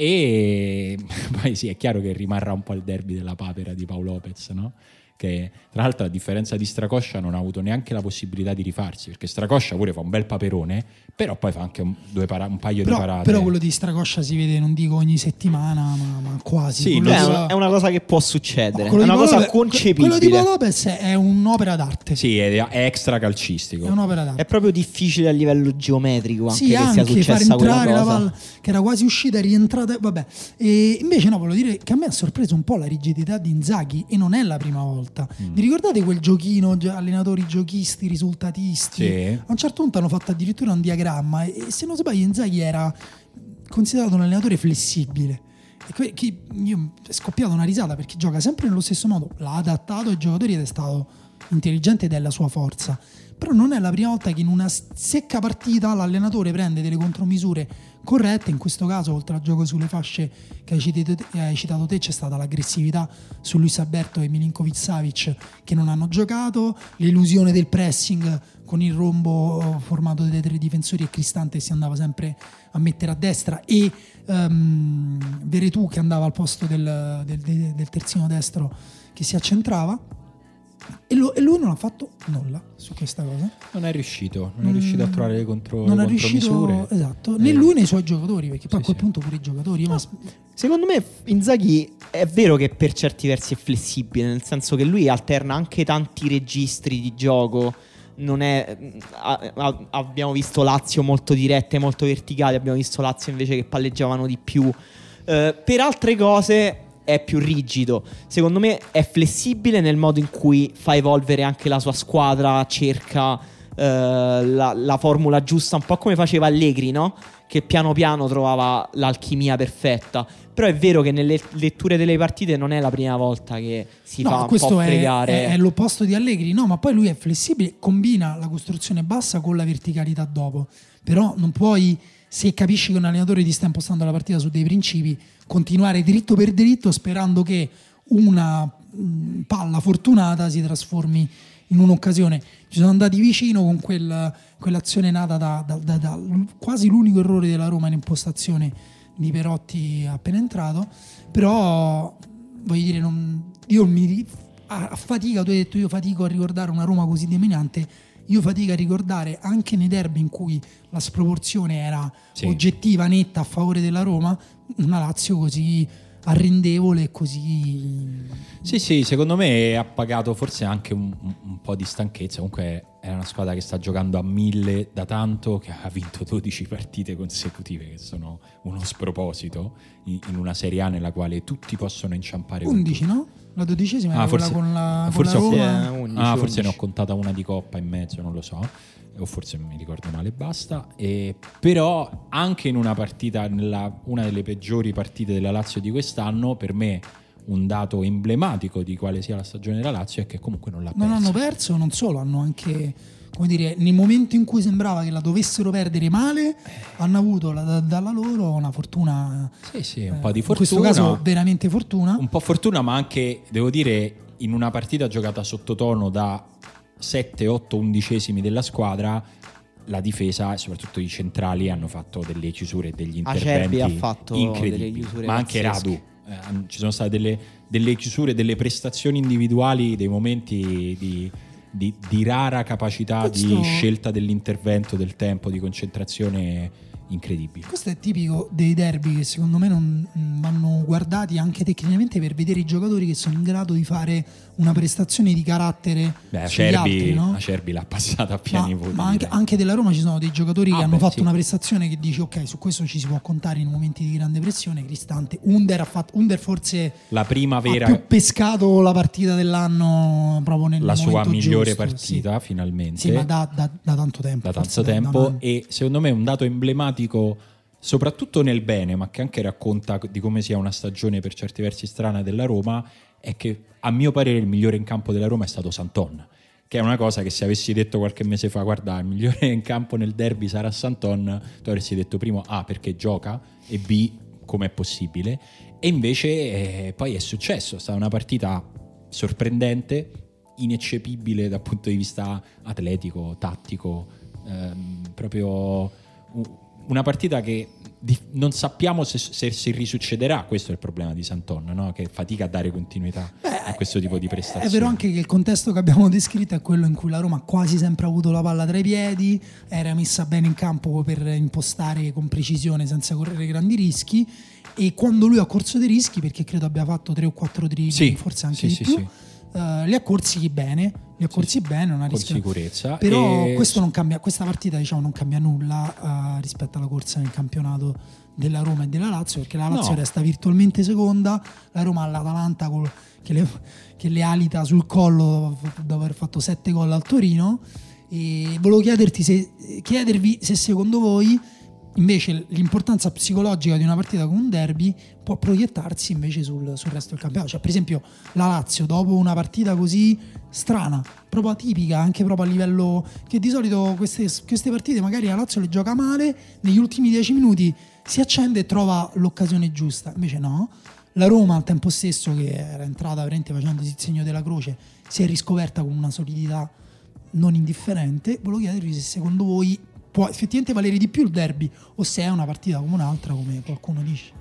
E [LAUGHS] poi sì, è chiaro che rimarrà un po' il derby della papera di Paolo Lopez, no? Che tra l'altro a differenza di Stracoscia non ha avuto neanche la possibilità di rifarsi, perché Stracoscia pure fa un bel paperone, però poi fa anche un, para- un paio però, di parate. Però quello di Stracoscia si vede, non dico ogni settimana, ma, ma quasi. Sì, quello è, di- una, è una cosa che può succedere, è una cosa Lopez- concepibile. Quello di Paolo Lopez è un'opera d'arte. Sì, è, è extra calcistico. È un'opera d'arte. È proprio difficile a livello geometrico anche sì, che anche sia far successa quella entrare la cosa. palla che era quasi uscita e rientrata. Vabbè, e invece no, voglio dire che a me ha sorpreso un po' la rigidità di Inzaghi e non è la prima volta. Mm. Vi ricordate quel giochino, gi- allenatori giochisti, risultatisti? Sì. A un certo punto hanno fatto addirittura un diagramma e, e se non sbaglio Inzaghi era considerato un allenatore flessibile. E che io è scoppiata una risata perché gioca sempre nello stesso modo, l'ha adattato ai giocatori ed è stato intelligente ed è la sua forza. Però non è la prima volta che in una secca partita l'allenatore prende delle contromisure corrette, in questo caso oltre al gioco sulle fasce che hai citato te, hai citato te, c'è stata l'aggressività su Luis Alberto e Milinkovic Savic che non hanno giocato, l'illusione del pressing con il rombo formato dai tre difensori e Cristante si andava sempre a mettere a destra e ehm, Veretù che andava al posto del- del- del terzino destro che si accentrava e, lo- e lui non ha fatto nulla su questa cosa. Non è riuscito, non è riuscito a Mm, trovare le contro, non è riuscito esatto, né Eh, lui né i suoi giocatori perché poi Sì, a quel sì. punto pure i giocatori ma Secondo me Inzaghi è vero che per certi versi è flessibile, nel senso che lui alterna anche tanti registri di gioco. Non è, a- a- abbiamo visto Lazio molto dirette, molto verticali, abbiamo visto Lazio invece che palleggiavano di più. Eh, per altre cose è più rigido. Secondo me è flessibile nel modo in cui fa evolvere anche la sua squadra, cerca eh, la, la formula giusta, un po' come faceva Allegri, no? Che piano piano trovava l'alchimia perfetta. Però è vero che nelle letture delle partite non è la prima volta che si No, fa un po' fregare. è- è l'opposto di Allegri, no, ma poi lui è flessibile, combina la costruzione bassa con la verticalità dopo. Però non puoi, se capisci che un allenatore ti sta impostando la partita su dei principi, continuare dritto per dritto sperando che una mh, palla fortunata si trasformi in un'occasione. Ci sono andati vicino con quel- quell'azione nata da, da- da- da quasi l'unico errore della Roma in impostazione di Perotti appena entrato, però voglio dire, non- io mi a, a fatica, tu hai detto io fatico a ricordare una Roma così dominante, io fatico a ricordare anche nei derby in cui la sproporzione era Sì. oggettiva, netta a favore della Roma, una Lazio così arrendevole e così... Sì, sì, secondo me ha pagato forse anche un, un- po' di stanchezza. Comunque è una squadra che sta giocando a mille da tanto, che ha vinto 12 partite consecutive, che sono uno sproposito in, in una Serie A nella quale tutti possono inciampare. con 11, no? La dodicesima Ah, era forse- quella con la, con forse la ho- Roma. Sì, eh, 11, ah, forse 11. ne ho contata una di coppa in mezzo, non lo so. O forse mi ricordo male e basta. E, però anche in una partita, nella, una delle peggiori partite della Lazio di quest'anno, per me un dato emblematico di quale sia la stagione della Lazio è che comunque non l'ha Non persa. hanno perso, non solo, hanno anche, come dire, nel momento in cui sembrava che la dovessero perdere male, hanno avuto la- da- dalla loro una fortuna. Sì, sì, un eh, po' di In fortuna. questo caso veramente fortuna. un po' fortuna, ma anche, devo dire, in una partita giocata sottotono da 7, 8 undicesimi della squadra, la difesa e soprattutto i centrali hanno fatto delle chiusure e degli interventi ha fatto delle incredibili. chiusure Ma anche pazzesche. Radu. eh, ci sono state delle, delle chiusure, delle prestazioni individuali, dei momenti di, di- di rara capacità Questo- di scelta dell'intervento, del tempo, di concentrazione incredibili. Questo è tipico dei derby che secondo me non mh, vanno guardati anche tecnicamente per vedere i giocatori che sono in grado di fare una prestazione di carattere Beh, Acerbi, altri, no? Acerbi l'ha passata a Ma, piani voti. ma anche, anche della Roma ci sono dei giocatori Ah, che hanno beh, fatto sì. una prestazione che dici ok su questo ci si può contare in momenti di grande pressione Cristante Under, ha fatto, Under forse La prima vera ha più pescato la partita dell'anno proprio nel la sua migliore giusto, partita sì. finalmente Sì, ma da, da- da tanto tempo da tanto da- da tempo anno. e secondo me un dato emblematico soprattutto nel bene ma che anche racconta di come sia una stagione per certi versi strana della Roma è che a mio parere il migliore in campo della Roma è stato Santon che è una cosa che se avessi detto qualche mese fa guarda il migliore in campo nel derby sarà Santon tu avresti detto primo A perché gioca e B com'è possibile? E invece eh, poi è successo è stata una partita sorprendente ineccepibile dal punto di vista atletico, tattico, ehm, proprio una partita che non sappiamo se, se, si risuccederà. Questo è il problema di Santon, no? che fatica a dare continuità Beh, a questo tipo di prestazioni. È vero anche che il contesto che abbiamo descritto è quello in cui la Roma ha quasi sempre avuto la palla tra i piedi, era messa bene in campo per impostare con precisione senza correre grandi rischi. E quando lui ha corso dei rischi, perché credo abbia fatto tre o quattro dribbling, sì, forse anche sì, di sì, più. Sì Uh, li ha corsi bene, li ha corsi sì, bene, non ha con sicurezza. Però e... cambia, questa partita diciamo, non cambia nulla uh, rispetto alla corsa nel campionato della Roma e della Lazio, perché la Lazio no. resta virtualmente seconda, la Roma ha l'Atalanta col, che, le, che, le, alita sul collo dopo aver fatto sette gol al Torino. E volevo chiederti se, chiedervi se secondo voi Invece l'importanza psicologica di una partita come un derby può proiettarsi invece sul, sul, resto del campionato. Cioè, per esempio, la Lazio, dopo una partita così strana, proprio atipica, anche proprio a livello che di solito queste, queste partite magari la Lazio le gioca male, negli ultimi dieci minuti si accende e trova l'occasione giusta. Invece no. La Roma al tempo stesso, che era entrata veramente facendosi il segno della croce, si è riscoperta con una solidità non indifferente. Volevo chiedervi se secondo voi può effettivamente valere di più il derby o se è una partita come un'altra, come qualcuno dice.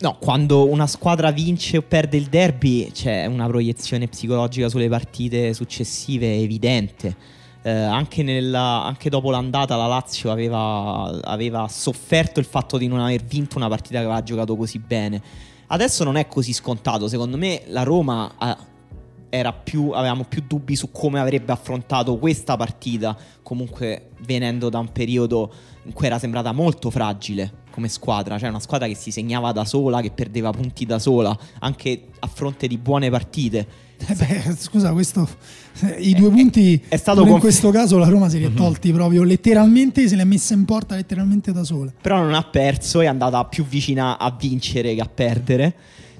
No, quando una squadra vince o perde il derby c'è una proiezione psicologica sulle partite successive evidente. Eh, anche, nella, anche, dopo l'andata la Lazio aveva, aveva, sofferto il fatto di non aver vinto una partita che aveva giocato così bene. Adesso non è così scontato, secondo me la Roma ha, più, avevamo più dubbi su come avrebbe affrontato questa partita, comunque venendo da un periodo in cui era sembrata molto fragile come squadra, cioè una squadra che si segnava da sola, che perdeva punti da sola, anche a fronte di buone partite. Eh beh, scusa, questo, i due punti è, è stato conf- in questo caso la Roma se li è mhm. tolti mm-hmm. proprio letteralmente, se li ha messa in porta letteralmente da sola. Però non ha perso, è andata più vicina a vincere che a perdere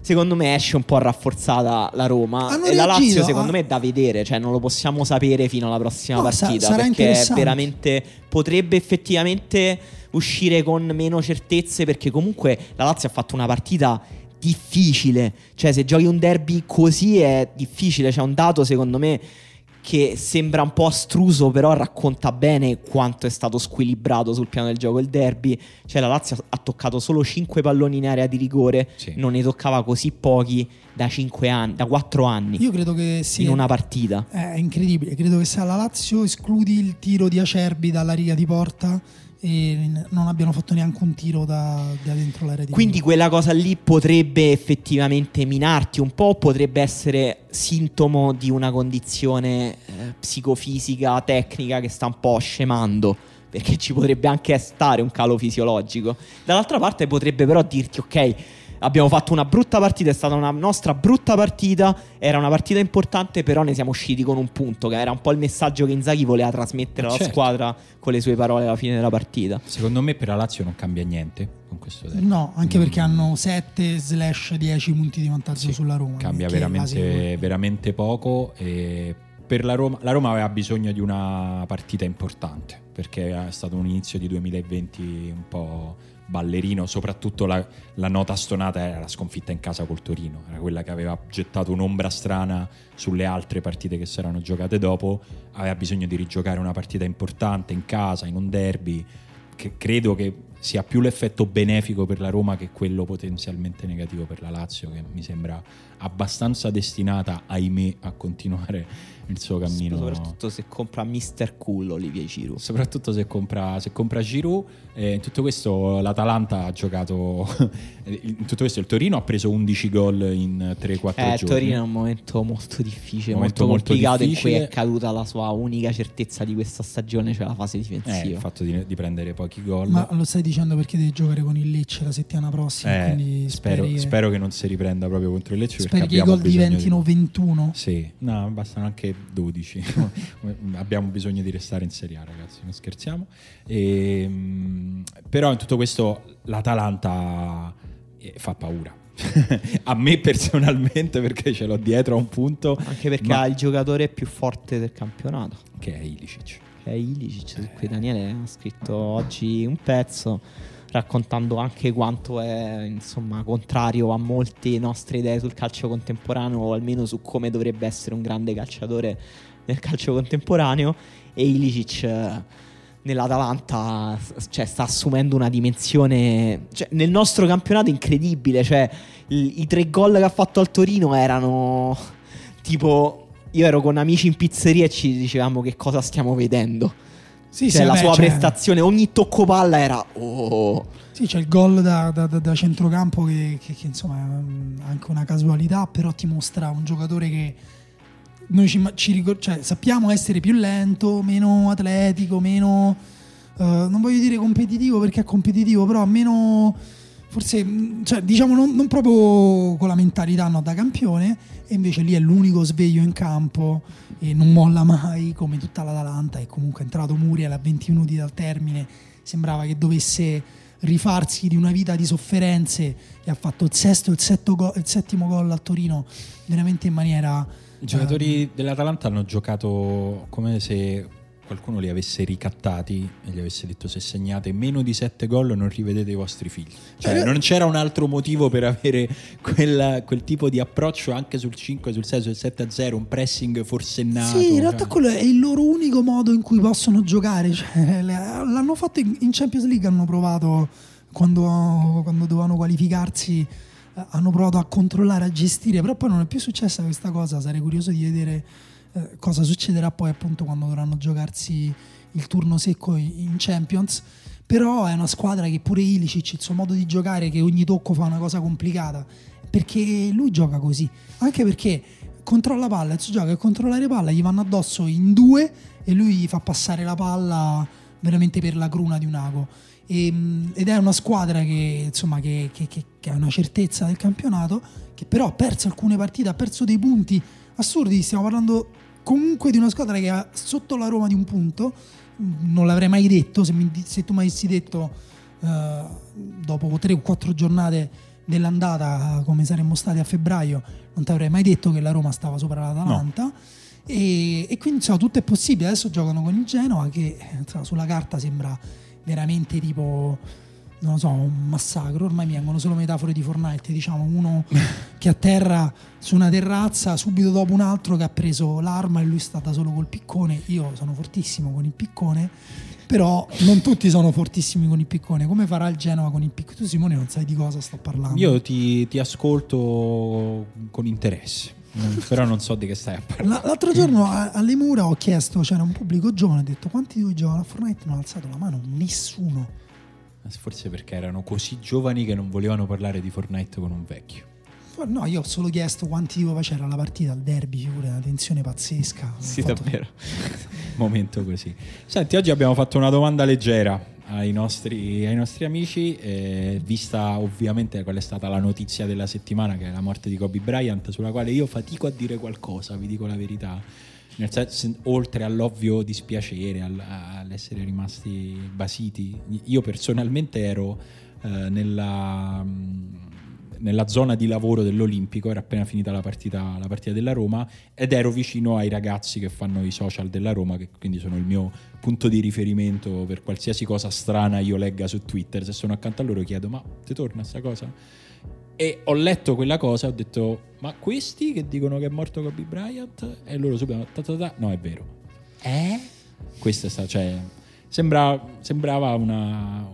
secondo me esce un po' rafforzata la Roma. Hanno e la Lazio, secondo me, è da vedere. Cioè, non lo possiamo sapere fino alla prossima no, partita. Sa- perché veramente potrebbe effettivamente uscire con meno certezze. Perché comunque la Lazio ha fatto una partita difficile. Cioè, se giochi un derby così è difficile. C'è un dato, secondo me che sembra un po' astruso, però racconta bene quanto è stato squilibrato sul piano del gioco il derby. Cioè, la Lazio ha toccato solo 5 palloni in area di rigore, sì. non ne toccava così pochi da 5 anni, da 4 anni. Io credo che sia in una partita. È incredibile. Credo che se alla Lazio escludi il tiro di Acerbi dalla riga di porta e non abbiano fatto neanche un tiro da, da dentro l'area di Quindi muro. quella cosa lì potrebbe effettivamente minarti un po', potrebbe essere sintomo di una condizione eh, psicofisica, tecnica che sta un po' scemando. Perché ci potrebbe anche stare un calo fisiologico. Dall'altra parte potrebbe però dirti, ok, abbiamo fatto una brutta partita, è stata una nostra brutta partita, era una partita importante, però ne siamo usciti con un punto, che era un po' il messaggio che Inzaghi voleva trasmettere alla certo. squadra con le sue parole alla fine della partita. Secondo me per la Lazio non cambia niente con questo derby. No, anche perché hanno 7 slash 10 punti di vantaggio sì, sulla Roma. Cambia veramente, veramente poco e per la Roma, la Roma aveva bisogno di una partita importante perché è stato un inizio di 2020 un po' ballerino, soprattutto la, la, nota stonata era la sconfitta in casa col Torino, era quella che aveva gettato un'ombra strana sulle altre partite che si erano giocate dopo, aveva bisogno di rigiocare una partita importante in casa, in un derby, che credo che sia più l'effetto benefico per la Roma che quello potenzialmente negativo per la Lazio, che mi sembra abbastanza destinata, ahimè, a continuare il suo cammino. Soprattutto se compra Mister Cool Olivier Giroud. Soprattutto se compra, se compra Giroud. Eh, in tutto questo l'Atalanta ha giocato... [LAUGHS] in tutto questo il Torino ha preso 11 gol in 3-4 eh, giorni. Il Torino è un momento molto difficile, momento molto, complicato molto difficile. in cui è caduta la sua unica certezza di questa stagione, cioè la fase difensiva. Eh, il fatto di, di, prendere pochi gol. Ma lo stai dicendo perché devi giocare con il Lecce la settimana prossima? Eh, spero, spero, che... non si riprenda proprio contro il Lecce. Spero che i gol diventino di... 21. Sì, no, bastano anche 12. [LAUGHS] Abbiamo bisogno di restare in Serie A, ragazzi, non scherziamo. E, ehm, però in tutto questo l'Atalanta eh, fa paura. [LAUGHS] a me personalmente perché ce l'ho dietro a un punto. Anche perché ma... ha il giocatore più forte del campionato. Che è Ilicic. Che è Ilicic, su cui Daniele ha scritto oggi un pezzo raccontando anche quanto è insomma contrario a molte nostre idee sul calcio contemporaneo o almeno su come dovrebbe essere un grande calciatore nel calcio contemporaneo. E Ilicic eh, nell'Atalanta cioè, sta assumendo una dimensione cioè, nel nostro campionato incredibile. Cioè i, i tre gol che ha fatto al Torino erano tipo io ero con amici in pizzeria e ci dicevamo che cosa stiamo vedendo Sì, cioè sì, la vabbè, sua cioè- prestazione ogni tocco palla era oh. Sì, c'è il gol da, da- da- centrocampo che, che- che, insomma è anche una casualità, però ti mostra un giocatore che noi ci, ci ricor- cioè, sappiamo essere più lento, meno atletico, meno... eh, non voglio dire competitivo perché è competitivo, però meno... Forse, mh, cioè, diciamo, non, non proprio con la mentalità no, da campione, e invece lì è l'unico sveglio in campo e non molla mai come tutta l'Atalanta e comunque è entrato Muriel a 20 minuti dal termine sembrava che dovesse rifarsi di una vita di sofferenze e ha fatto il sesto e il, settimo gol al Torino veramente in maniera I giocatori dell'Atalanta hanno giocato come se qualcuno li avesse ricattati e gli avesse detto se segnate meno di 7 gol non rivedete i vostri figli. Cioè Eh, non c'era un altro motivo per avere quella- quel tipo di approccio anche sul 5, sul 6, sul 7 a 0, un pressing forsennato. Sì, in realtà cioè. quello è il loro unico modo in cui possono giocare. Cioè, l'hanno fatto in in Champions League, hanno provato quando, quando dovevano qualificarsi, eh, hanno provato a controllare, a gestire, però poi non è più successa questa cosa. Sarei curioso di vedere eh, cosa succederà poi appunto quando dovranno giocarsi il turno secco in Champions. Però è una squadra che pure Ilicic, il suo modo di giocare, che ogni tocco fa una cosa complicata, perché lui gioca così. Anche perché controlla palla, il suo gioco è controllare palla, gli vanno addosso in due e lui gli fa passare la palla veramente per la cruna di un ago. E, mh, ed è una squadra che, insomma, che, che- che- che ha una certezza del campionato, che però ha perso alcune partite, ha perso dei punti assurdi. Stiamo parlando comunque di una squadra che ha sotto la Roma di un punto. Non l'avrei mai detto se, mi- se tu mi avessi detto eh, dopo tre o quattro giornate dell'andata come saremmo stati a febbraio non ti avrei mai detto che la Roma stava sopra l'Atalanta e, e quindi insomma, tutto è possibile adesso giocano con il Genoa che insomma, sulla carta sembra veramente tipo non lo so, un massacro. Ormai mi vengono solo metafore di Fortnite, diciamo, uno [LAUGHS] che atterra su una terrazza, subito dopo un altro che ha preso l'arma e lui è stata solo col piccone. Io sono fortissimo con il piccone, però non tutti sono fortissimi con il piccone. Come farà il Genova con il piccone? Tu Simone non sai di cosa sto parlando. Io ti, ti ascolto con interesse, però non so di che stai a parlare. La- L'altro giorno alle mura ho chiesto, c'era un pubblico giovane, ho detto quanti di voi giocano a Fortnite? Non ha alzato la mano, nessuno. Forse perché erano così giovani che non volevano parlare di Fortnite con un vecchio. No, io ho solo chiesto quanti voi c'era la partita al derby, figura, una tensione pazzesca. sì fatto- davvero [LAUGHS] Momento così. Senti, oggi abbiamo fatto una domanda leggera ai nostri, ai nostri amici, eh, vista ovviamente qual è stata la notizia della settimana, che è la morte di Kobe Bryant, sulla quale io fatico a dire qualcosa, vi dico la verità. Nel senso, oltre all'ovvio dispiacere, al- all'essere rimasti basiti, io personalmente ero eh, nella, mh, nella zona di lavoro dell'Olimpico, era appena finita la partita, la partita della Roma ed ero vicino ai ragazzi che fanno i social della Roma, che quindi sono il mio punto di riferimento per qualsiasi cosa strana io legga su Twitter. Se sono accanto a loro chiedo, ma ti torna sta cosa? E ho letto quella cosa e ho detto, ma questi che dicono che è morto Kobe Bryant? E loro subito, ta ta ta, no è vero. Eh? Questa è stata, cioè, sembra- sembrava una,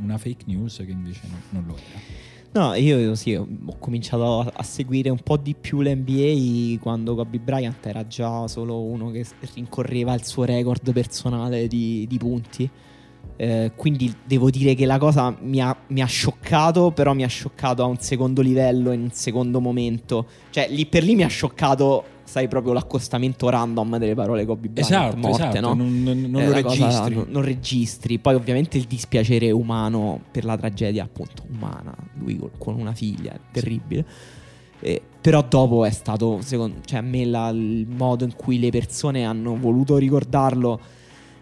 una fake news che invece no- non lo era. No, io sì, ho cominciato a, seguire un po' di più l'NBA quando Kobe Bryant era già solo uno che rincorreva il suo record personale di, di punti. Eh, quindi devo dire che la cosa mi ha, mi ha scioccato, però mi ha scioccato a un secondo livello, in un secondo momento. Cioè, lì per lì mi ha scioccato, sai, proprio l'accostamento random delle parole Kobe Bryant Esatto, morte, esatto, no? non, non- non Eh, lo la cosa registri. non, registri. Poi, ovviamente, il dispiacere umano per la tragedia, appunto, umana. Lui con una figlia, è terribile. Eh, però dopo è stato, secondo, cioè a me la- il modo in cui le persone hanno voluto ricordarlo,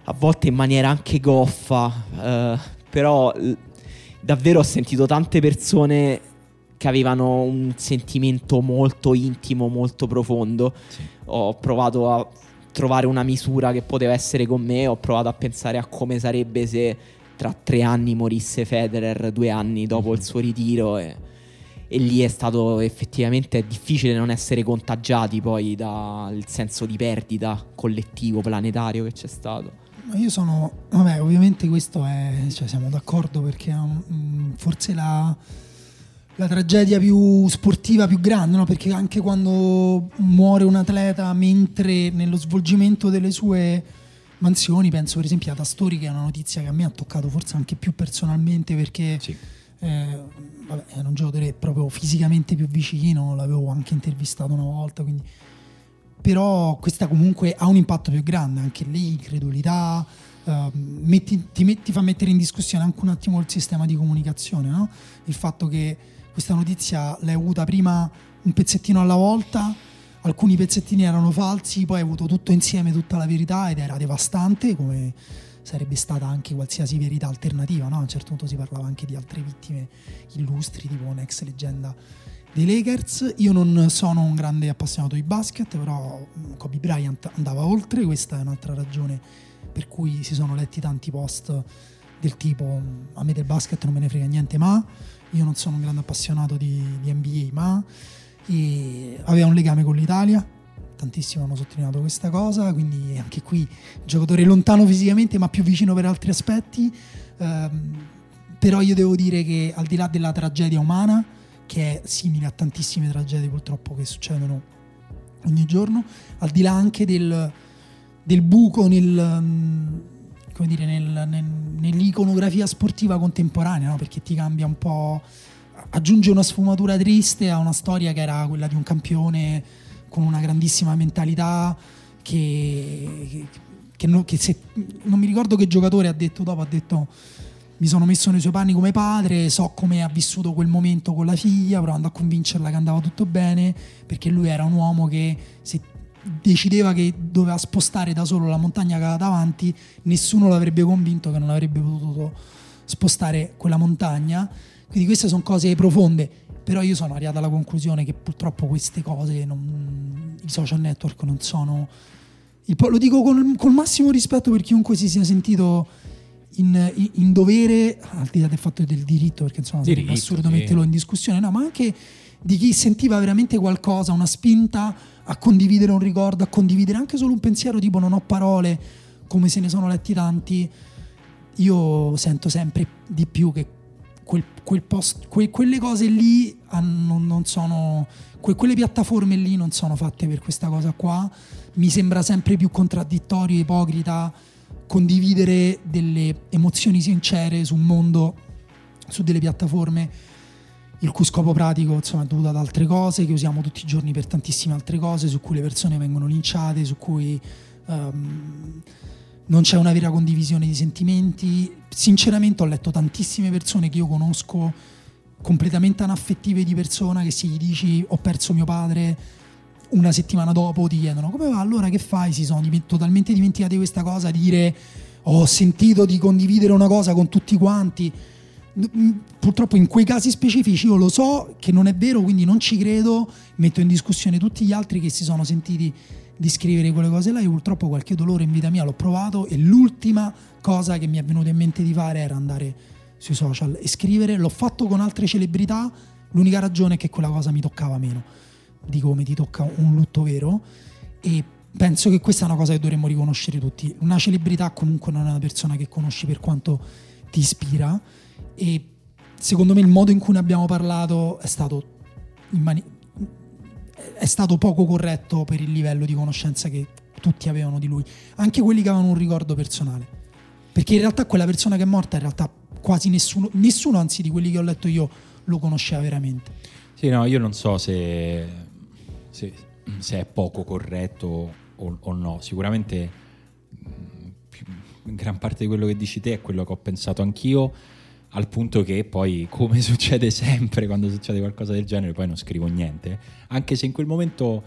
a volte in maniera anche goffa, eh, però l- davvero ho sentito tante persone che avevano un sentimento molto intimo, molto profondo. Sì. Ho provato a trovare una misura che poteva essere con me, ho provato a pensare a come sarebbe se tra tre anni morisse Federer, due anni dopo il suo ritiro e, e lì è stato effettivamente difficile non essere contagiati poi dal senso di perdita collettivo, planetario che c'è stato. Io sono, vabbè, ovviamente questo è, cioè siamo d'accordo perché um, forse la, la, tragedia più sportiva più grande, no? perché anche quando muore un atleta mentre nello svolgimento delle sue mansioni, penso per esempio a Tastori che è una notizia che a me ha toccato forse anche più personalmente perché sì. eh, vabbè, era un giocatore proprio fisicamente più vicino, l'avevo anche intervistato una volta, quindi però questa comunque ha un impatto più grande, anche lì, incredulità, uh, metti, ti, metti, ti, fa mettere in discussione anche un attimo il sistema di comunicazione, no? il fatto che questa notizia l'hai avuta prima un pezzettino alla volta, alcuni pezzettini erano falsi, poi hai avuto tutto insieme, tutta la verità ed era devastante come sarebbe stata anche qualsiasi verità alternativa, no? a un certo punto si parlava anche di altre vittime illustri, tipo un'ex leggenda dei Lakers. Io non sono un grande appassionato di basket, però mm, Kobe Bryant andava oltre, questa è un'altra ragione per cui si sono letti tanti post del tipo mm, a me del basket non me ne frega niente, ma io non sono un grande appassionato di, di NBA, ma aveva un legame con l'Italia. Tantissimo hanno sottolineato questa cosa, quindi anche qui giocatore lontano fisicamente ma più vicino per altri aspetti. Um, però io devo dire che al di là della tragedia umana, che è simile a tantissime tragedie purtroppo che succedono ogni giorno, al di là anche del, del buco nel, mm, dire, nel, nel, nell'iconografia sportiva contemporanea, no? perché ti cambia un po', aggiunge una sfumatura triste a una storia che era quella di un campione con una grandissima mentalità che, che, che, che se, non mi ricordo che giocatore ha detto dopo, ha detto mi sono messo nei suoi panni come padre, so come ha vissuto quel momento con la figlia, provando a convincerla che andava tutto bene, perché lui era un uomo che se decideva che doveva spostare da solo la montagna che aveva davanti, nessuno l'avrebbe convinto che non avrebbe potuto spostare quella montagna. Quindi queste sono cose profonde, però io sono arrivato alla conclusione che purtroppo queste cose, non, i social network non sono... Il, lo dico con, col massimo rispetto per chiunque si sia sentito in, in, dovere, al di là del fatto del diritto, perché insomma diritto, sarebbe assurdo sì. metterlo in discussione, no, ma anche di chi sentiva veramente qualcosa, una spinta a condividere un ricordo, a condividere anche solo un pensiero tipo non ho parole, come se ne sono letti tanti, io sento sempre di più che quel, quel post, que, quelle cose lì hanno, non sono, que, quelle piattaforme lì non sono fatte per questa cosa qua, mi sembra sempre più contraddittorio, ipocrita condividere delle emozioni sincere su un mondo, su delle piattaforme il cui scopo pratico insomma, è dovuto ad altre cose che usiamo tutti i giorni per tantissime altre cose, su cui le persone vengono linciate, su cui um, non c'è una vera condivisione di sentimenti. Sinceramente ho letto tantissime persone che io conosco completamente anaffettive di persona che si gli dici ho perso mio padre, una settimana dopo ti chiedono come va, allora che fai? Si sono totalmente dimenticati di questa cosa, dire ho sentito di condividere una cosa con tutti quanti. Purtroppo in quei casi specifici io lo so che non è vero, quindi non ci credo, metto in discussione tutti gli altri che si sono sentiti di scrivere quelle cose là. Io purtroppo qualche dolore in vita mia l'ho provato e l'ultima cosa che mi è venuta in mente di fare era andare sui social e scrivere. L'ho fatto con altre celebrità, l'unica ragione è che quella cosa mi toccava meno di come ti tocca un lutto vero e penso che questa è una cosa che dovremmo riconoscere tutti. Una celebrità comunque non è una persona che conosci per quanto ti ispira e secondo me il modo in cui ne abbiamo parlato è stato, mani- è stato poco corretto per il livello di conoscenza che tutti avevano di lui, anche quelli che avevano un ricordo personale. Perché in realtà quella persona che è morta, in realtà quasi nessuno, nessuno anzi di quelli che ho letto io, lo conosceva veramente. Sì, no, io non so se se, se è poco corretto o, o no. Sicuramente mm, più, gran parte di quello che dici te è quello che ho pensato anch'io, al punto che poi, come [LAUGHS] succede sempre quando succede qualcosa del genere, poi non scrivo niente, anche se in quel momento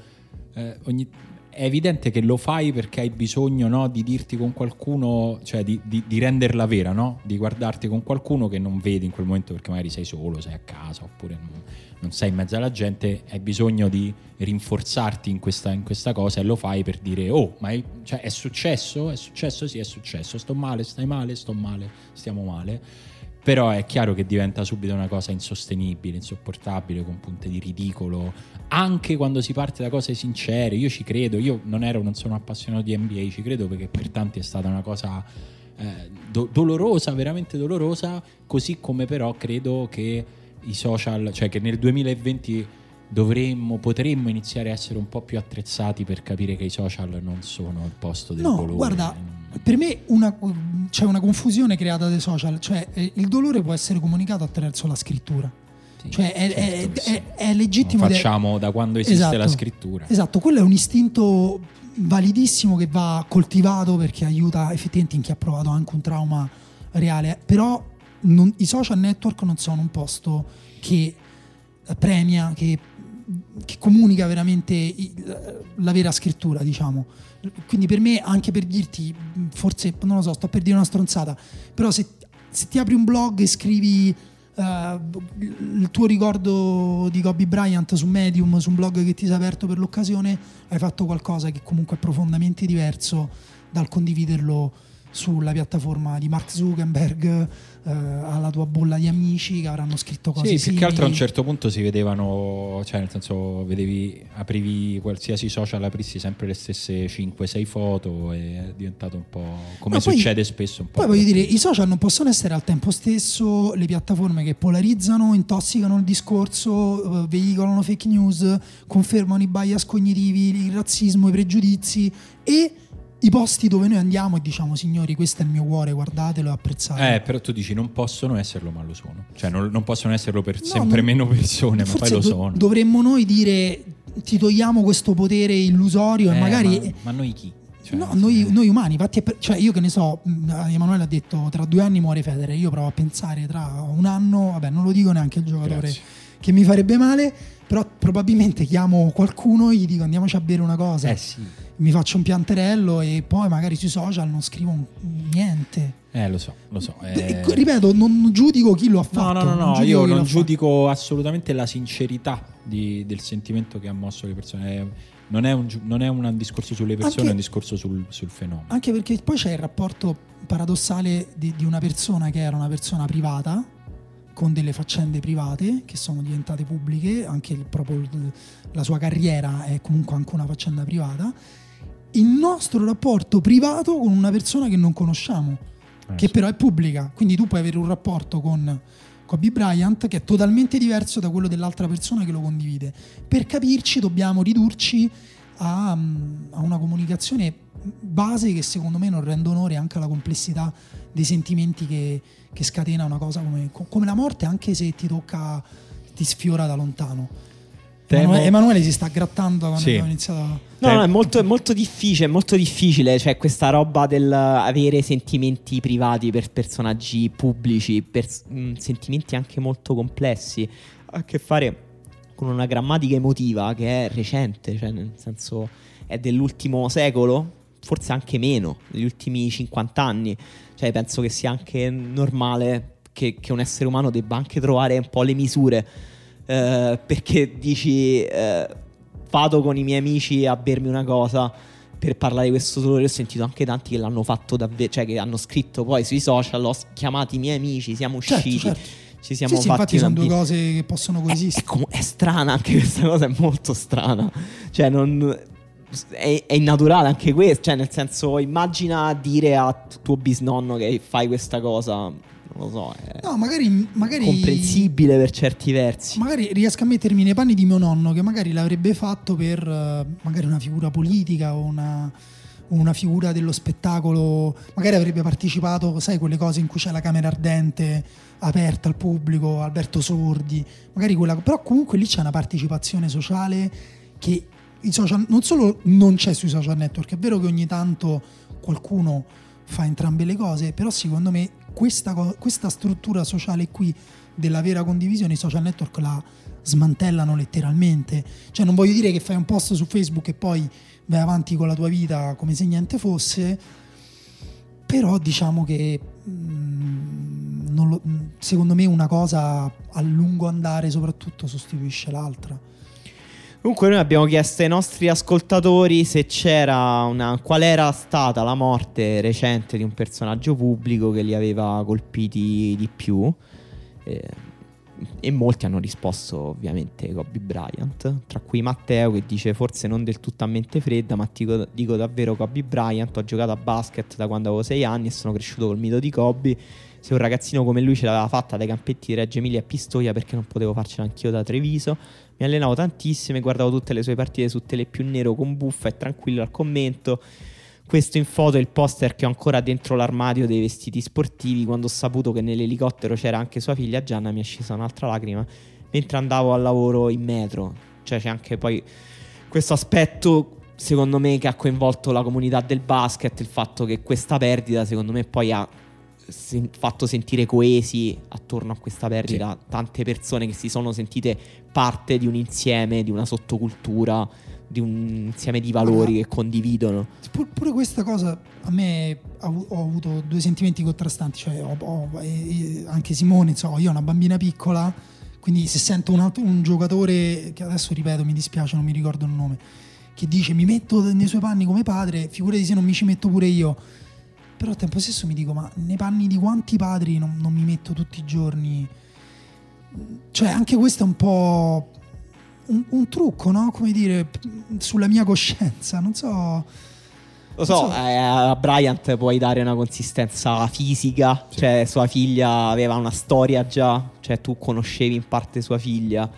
eh, ogni, è evidente che lo fai perché hai bisogno no, di dirti con qualcuno, cioè di, di, di, renderla vera, no? di guardarti con qualcuno che non vedi in quel momento perché magari sei solo, sei a casa oppure non, non sei in mezzo alla gente, hai bisogno di rinforzarti in questa, in questa cosa e lo fai per dire oh, ma è, cioè, è successo? È successo? Sì, è successo. Sto male, stai male, sto male, stiamo male però è chiaro che diventa subito una cosa insostenibile, insopportabile, con punte di ridicolo, anche quando si parte da cose sincere. Io ci credo, io non ero, non sono appassionato di NBA, ci credo perché per tanti è stata una cosa eh, do- dolorosa, veramente dolorosa, così come però credo che i social, cioè che nel 2020 dovremmo, potremmo iniziare a essere un po' più attrezzati per capire che i social non sono il posto del no, dolore. Guarda, per me c'è una confusione creata dai social, cioè eh, il dolore può essere comunicato attraverso la scrittura. Sì, cioè è, certo è, è, è legittimo. Lo facciamo de... da quando esiste esatto, la scrittura. Esatto, quello è un istinto validissimo che va coltivato perché aiuta effettivamente in chi ha provato anche un trauma reale. Però non, i social network non sono un posto che premia, che, che comunica veramente la vera scrittura, diciamo. Quindi per me, anche per dirti, forse non lo so, sto per dire una stronzata, però se, se ti apri un blog e scrivi uh, il tuo ricordo di Kobe Bryant su Medium, su un blog che ti sei aperto per l'occasione, hai fatto qualcosa che comunque è profondamente diverso dal condividerlo sulla piattaforma di Mark Zuckerberg eh, alla tua bolla di amici che avranno scritto cose sì, simili. più che altro a un certo punto si vedevano cioè nel senso vedevi aprivi qualsiasi social aprissi sempre le stesse 5-6 foto e è diventato un po' come no, succede poi, spesso un po' poi voglio dire i social non possono essere al tempo stesso le piattaforme che polarizzano intossicano il discorso eh, veicolano fake news confermano i bias cognitivi il razzismo i pregiudizi e i posti dove noi andiamo e diciamo signori questo è il mio cuore guardatelo e apprezzate eh però tu dici non possono esserlo ma lo sono cioè non, non possono esserlo per no, sempre non, meno persone ma poi lo do, sono dovremmo noi dire ti togliamo questo potere illusorio eh, e magari ma, ma noi chi? Cioè, no, noi, noi, umani, infatti, cioè io che ne so, Emanuele ha detto tra due anni muore Federe, io provo a pensare tra un anno, vabbè non lo dico neanche il giocatore Grazie. che mi farebbe male, però probabilmente chiamo qualcuno e gli dico andiamoci a bere una cosa. Eh sì mi faccio un pianterello e poi magari sui social non scrivo niente. Eh, lo so, lo so. Eh... Ripeto, non giudico chi lo ha fatto. No, no, no, no io non giudico fatto. assolutamente la sincerità di, del sentimento che ha mosso le persone. Non è un, non è un discorso sulle persone, anche, è un discorso sul, sul, fenomeno. Anche perché poi c'è il rapporto paradossale di, di una persona che era una persona privata, con delle faccende private che sono diventate pubbliche, anche il, proprio la sua carriera è comunque anche una faccenda privata il nostro rapporto privato con una persona che non conosciamo, eh, che sì. però è pubblica. Quindi tu puoi avere un rapporto con Kobe Bryant che è totalmente diverso da quello dell'altra persona che lo condivide. Per capirci dobbiamo ridurci a, a una comunicazione base che secondo me non rende onore anche alla complessità dei sentimenti che, che scatena una cosa come, come la morte, anche se ti tocca, ti sfiora da lontano. Temo... Emanuele si sta grattando quando sì. abbiamo iniziato. No, no, è molto, è molto difficile, è molto difficile, cioè questa roba del avere sentimenti privati per personaggi pubblici, per mh, mm, sentimenti anche molto complessi, ha a che fare con una grammatica emotiva che è recente, cioè nel senso è dell'ultimo secolo, forse anche meno, degli ultimi 50 anni, cioè penso che sia anche normale che, che un essere umano debba anche trovare un po' le misure eh, perché dici eh, vado con i miei amici a bermi una cosa per parlare di questo dolore ho sentito anche tanti che l'hanno fatto davvero cioè che hanno scritto poi sui social ho chiamato i miei amici siamo certo, usciti certo, certo. ci siamo sì, sì, fatti infatti sono due cose che possono coesistere. è, è, com- è, strana anche questa cosa è molto strana. Cioè non è, è innaturale anche questo cioè nel senso immagina dire a tuo bisnonno che fai questa cosa non lo so, è no, magari, magari, comprensibile per certi versi. Magari riesco a mettermi nei panni di mio nonno che magari l'avrebbe fatto per uh, magari una figura politica o una, una, figura dello spettacolo, magari avrebbe partecipato, sai, quelle cose in cui c'è la camera ardente aperta al pubblico, Alberto Sordi, magari quella, però comunque lì c'è una partecipazione sociale che i social non solo non c'è sui social network, è vero che ogni tanto qualcuno fa entrambe le cose, però secondo me questa, questa struttura sociale qui della vera condivisione i social network la smantellano letteralmente. Cioè non voglio dire che fai un post su Facebook e poi vai avanti con la tua vita come se niente fosse, però diciamo che mm, non lo- mm, secondo me una cosa a lungo andare soprattutto sostituisce l'altra. Comunque noi abbiamo chiesto ai nostri ascoltatori se c'era una qual era stata la morte recente di un personaggio pubblico che li aveva colpiti di più. Eh, e molti hanno risposto ovviamente Kobe Bryant, tra cui Matteo che dice forse non del tutto a mente fredda, ma dico, dico davvero Kobe Bryant, ho giocato a basket da quando avevo 6 anni e sono cresciuto col mito di Kobe. Se un ragazzino come lui ce l'aveva fatta dai campetti di Reggio Emilia a Pistoia perché non potevo farcela anch'io da Treviso. Mi allenavo tantissimo e guardavo tutte le sue partite su Tele più nero con buffa e tranquillo al commento. Questo in foto è il poster che ho ancora dentro l'armadio dei vestiti sportivi. Quando ho saputo che nell'elicottero c'era anche sua figlia Gianna, mi è scesa un'altra lacrima mentre andavo al lavoro in metro. Cioè, c'è anche poi questo aspetto, secondo me, che ha coinvolto la comunità del basket. Il fatto che questa perdita, secondo me, poi ha sen- fatto sentire coesi attorno a questa perdita tante persone che si sono sentite parte di un insieme, di una sottocultura, di un insieme di valori che condividono. Pur- pure questa cosa a me ho avuto due sentimenti contrastanti, cioè ho- ho- e- e anche Simone, insomma, io ho una bambina piccola, quindi se sento un, altro- un giocatore, che adesso ripeto mi dispiace, non mi ricordo il nome, che dice mi metto nei suoi panni come padre, figurati se non mi ci metto pure io. Però al tempo stesso mi dico, ma nei panni di quanti padri non, non mi metto tutti i giorni? Cioè anche questo è un po' un, un trucco, no? Come dire, sulla mia coscienza, non so... Lo so, eh, a Bryant puoi dare una consistenza fisica, cioè sua figlia aveva una storia già, cioè tu conoscevi in parte sua figlia,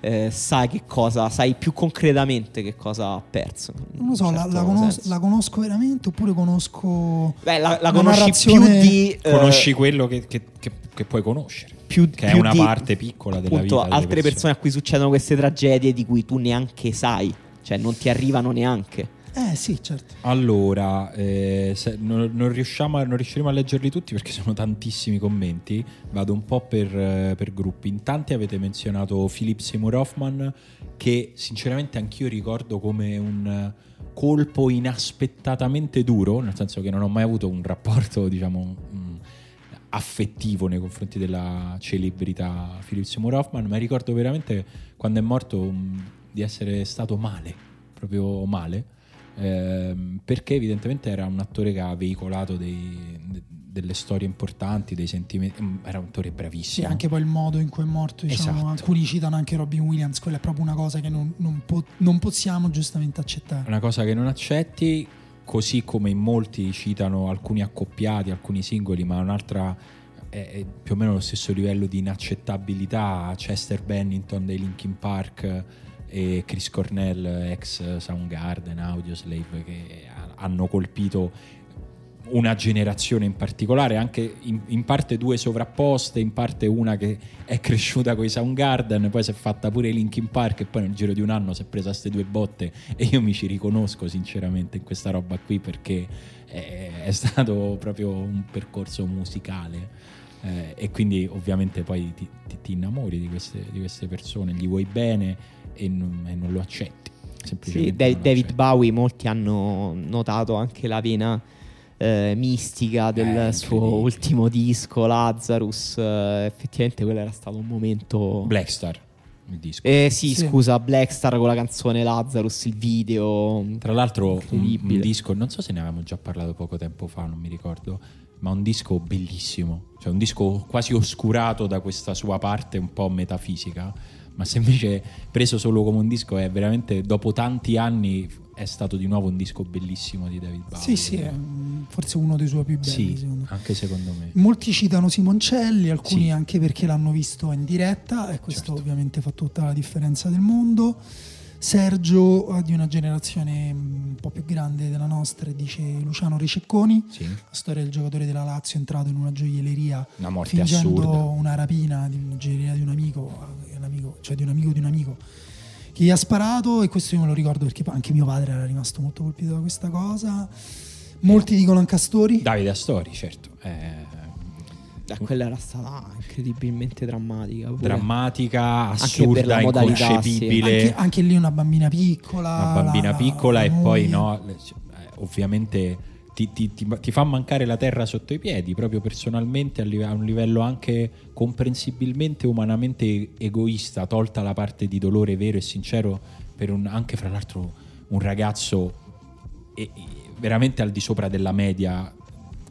eh, sai che cosa, sai più concretamente che cosa ha perso. Non lo so, la, certo la conos- la conosco veramente oppure conosco... Beh, la, la conosci narrazione- più di... eh, Conosci quello che, che- che- che puoi conoscere. più, che è più una di, parte piccola della appunto, vita delle altre persone. persone. a cui succedono queste tragedie di cui tu neanche sai, cioè non ti arrivano neanche. Eh sì, certo. Allora, eh, non, non riusciamo a- non riusciremo a leggerli tutti perché [LAUGHS] sono tantissimi commenti. Vado un po' per, eh, per gruppi. In tanti avete menzionato Philip Seymour Hoffman, che sinceramente anch'io ricordo come un eh, colpo inaspettatamente duro, nel senso che non ho mai avuto un rapporto, diciamo, mm, affettivo nei confronti della celebrità Philip Seymour Hoffman, ma ricordo veramente quando è morto mm, di essere stato male, proprio male ehm, perché evidentemente era un attore che ha veicolato dei- de- delle storie importanti, dei sentimenti, mm, era un attore Sì, bravissimo. anche poi il modo in cui è morto, diciamo, Esatto. alcuni citano anche Robin Williams, quella è proprio una cosa che non, non po- non possiamo giustamente accettare. Una cosa che non accetti, così come in molti citano alcuni accoppiati, alcuni singoli, ma un'altra è più o meno lo stesso livello di inaccettabilità, Chester Bennington dei Linkin Park e Chris Cornell, ex Soundgarden, Audioslave, che ha- hanno colpito una generazione in particolare, anche in, in parte due sovrapposte, in parte una che è cresciuta con i Soundgarden, poi si è fatta pure Linkin Park e poi nel giro di un anno si è presa queste due botte e io mi ci riconosco sinceramente in questa roba qui perché è, è stato proprio un percorso musicale. Eh, e quindi ovviamente poi ti, ti- ti innamori di queste, di queste persone, gli vuoi bene e non, e non lo accetti. Sì, David accetti. Bowie, molti hanno notato anche la vena eh, mistica del Eh, suo ultimo disco, Lazarus. eh, effettivamente quello era stato un momento... Blackstar, il disco. Eh sì, Sì. scusa, Blackstar con la canzone Lazarus, il video. Tra l'altro un, un disco, non so se ne avevamo già parlato poco tempo fa, non mi ricordo, ma un disco bellissimo, cioè un disco quasi oscurato da questa sua parte un po' metafisica, ma se invece preso solo come un disco è veramente dopo tanti anni è stato di nuovo un disco bellissimo di David Bowie. Sì, sì, è forse uno dei suoi più belli, Sì, secondo me. anche secondo me. Molti citano Simoncelli, alcuni Sì. anche perché l'hanno visto in diretta e questo Certo. ovviamente fa tutta la differenza del mondo. Sergio eh, di una generazione mm, un po' più grande della nostra dice Luciano Ricecconi, Sì, la storia del giocatore della Lazio entrato in una gioielleria una morte fingendo assurda. una rapina di una gioielleria di un amico, eh, un amico, cioè di un amico di un amico che gli ha sparato e questo io me lo ricordo perché anche mio padre era rimasto molto colpito da questa cosa. Molti dicono anche Astori. Davide Astori, certo. Eh, Eh, quella era stata incredibilmente drammatica. pure. drammatica, assurda, la modalità, inconcepibile. Anche, anche lì una bambina piccola. una bambina la- piccola la e poi moglie. no, eh, ovviamente ti, ti- ti- ti fa mancare la terra sotto i piedi, proprio personalmente a, live- a un livello anche comprensibilmente umanamente egoista, tolta la parte di dolore vero e sincero per un, anche fra l'altro un ragazzo e- e veramente al di sopra della media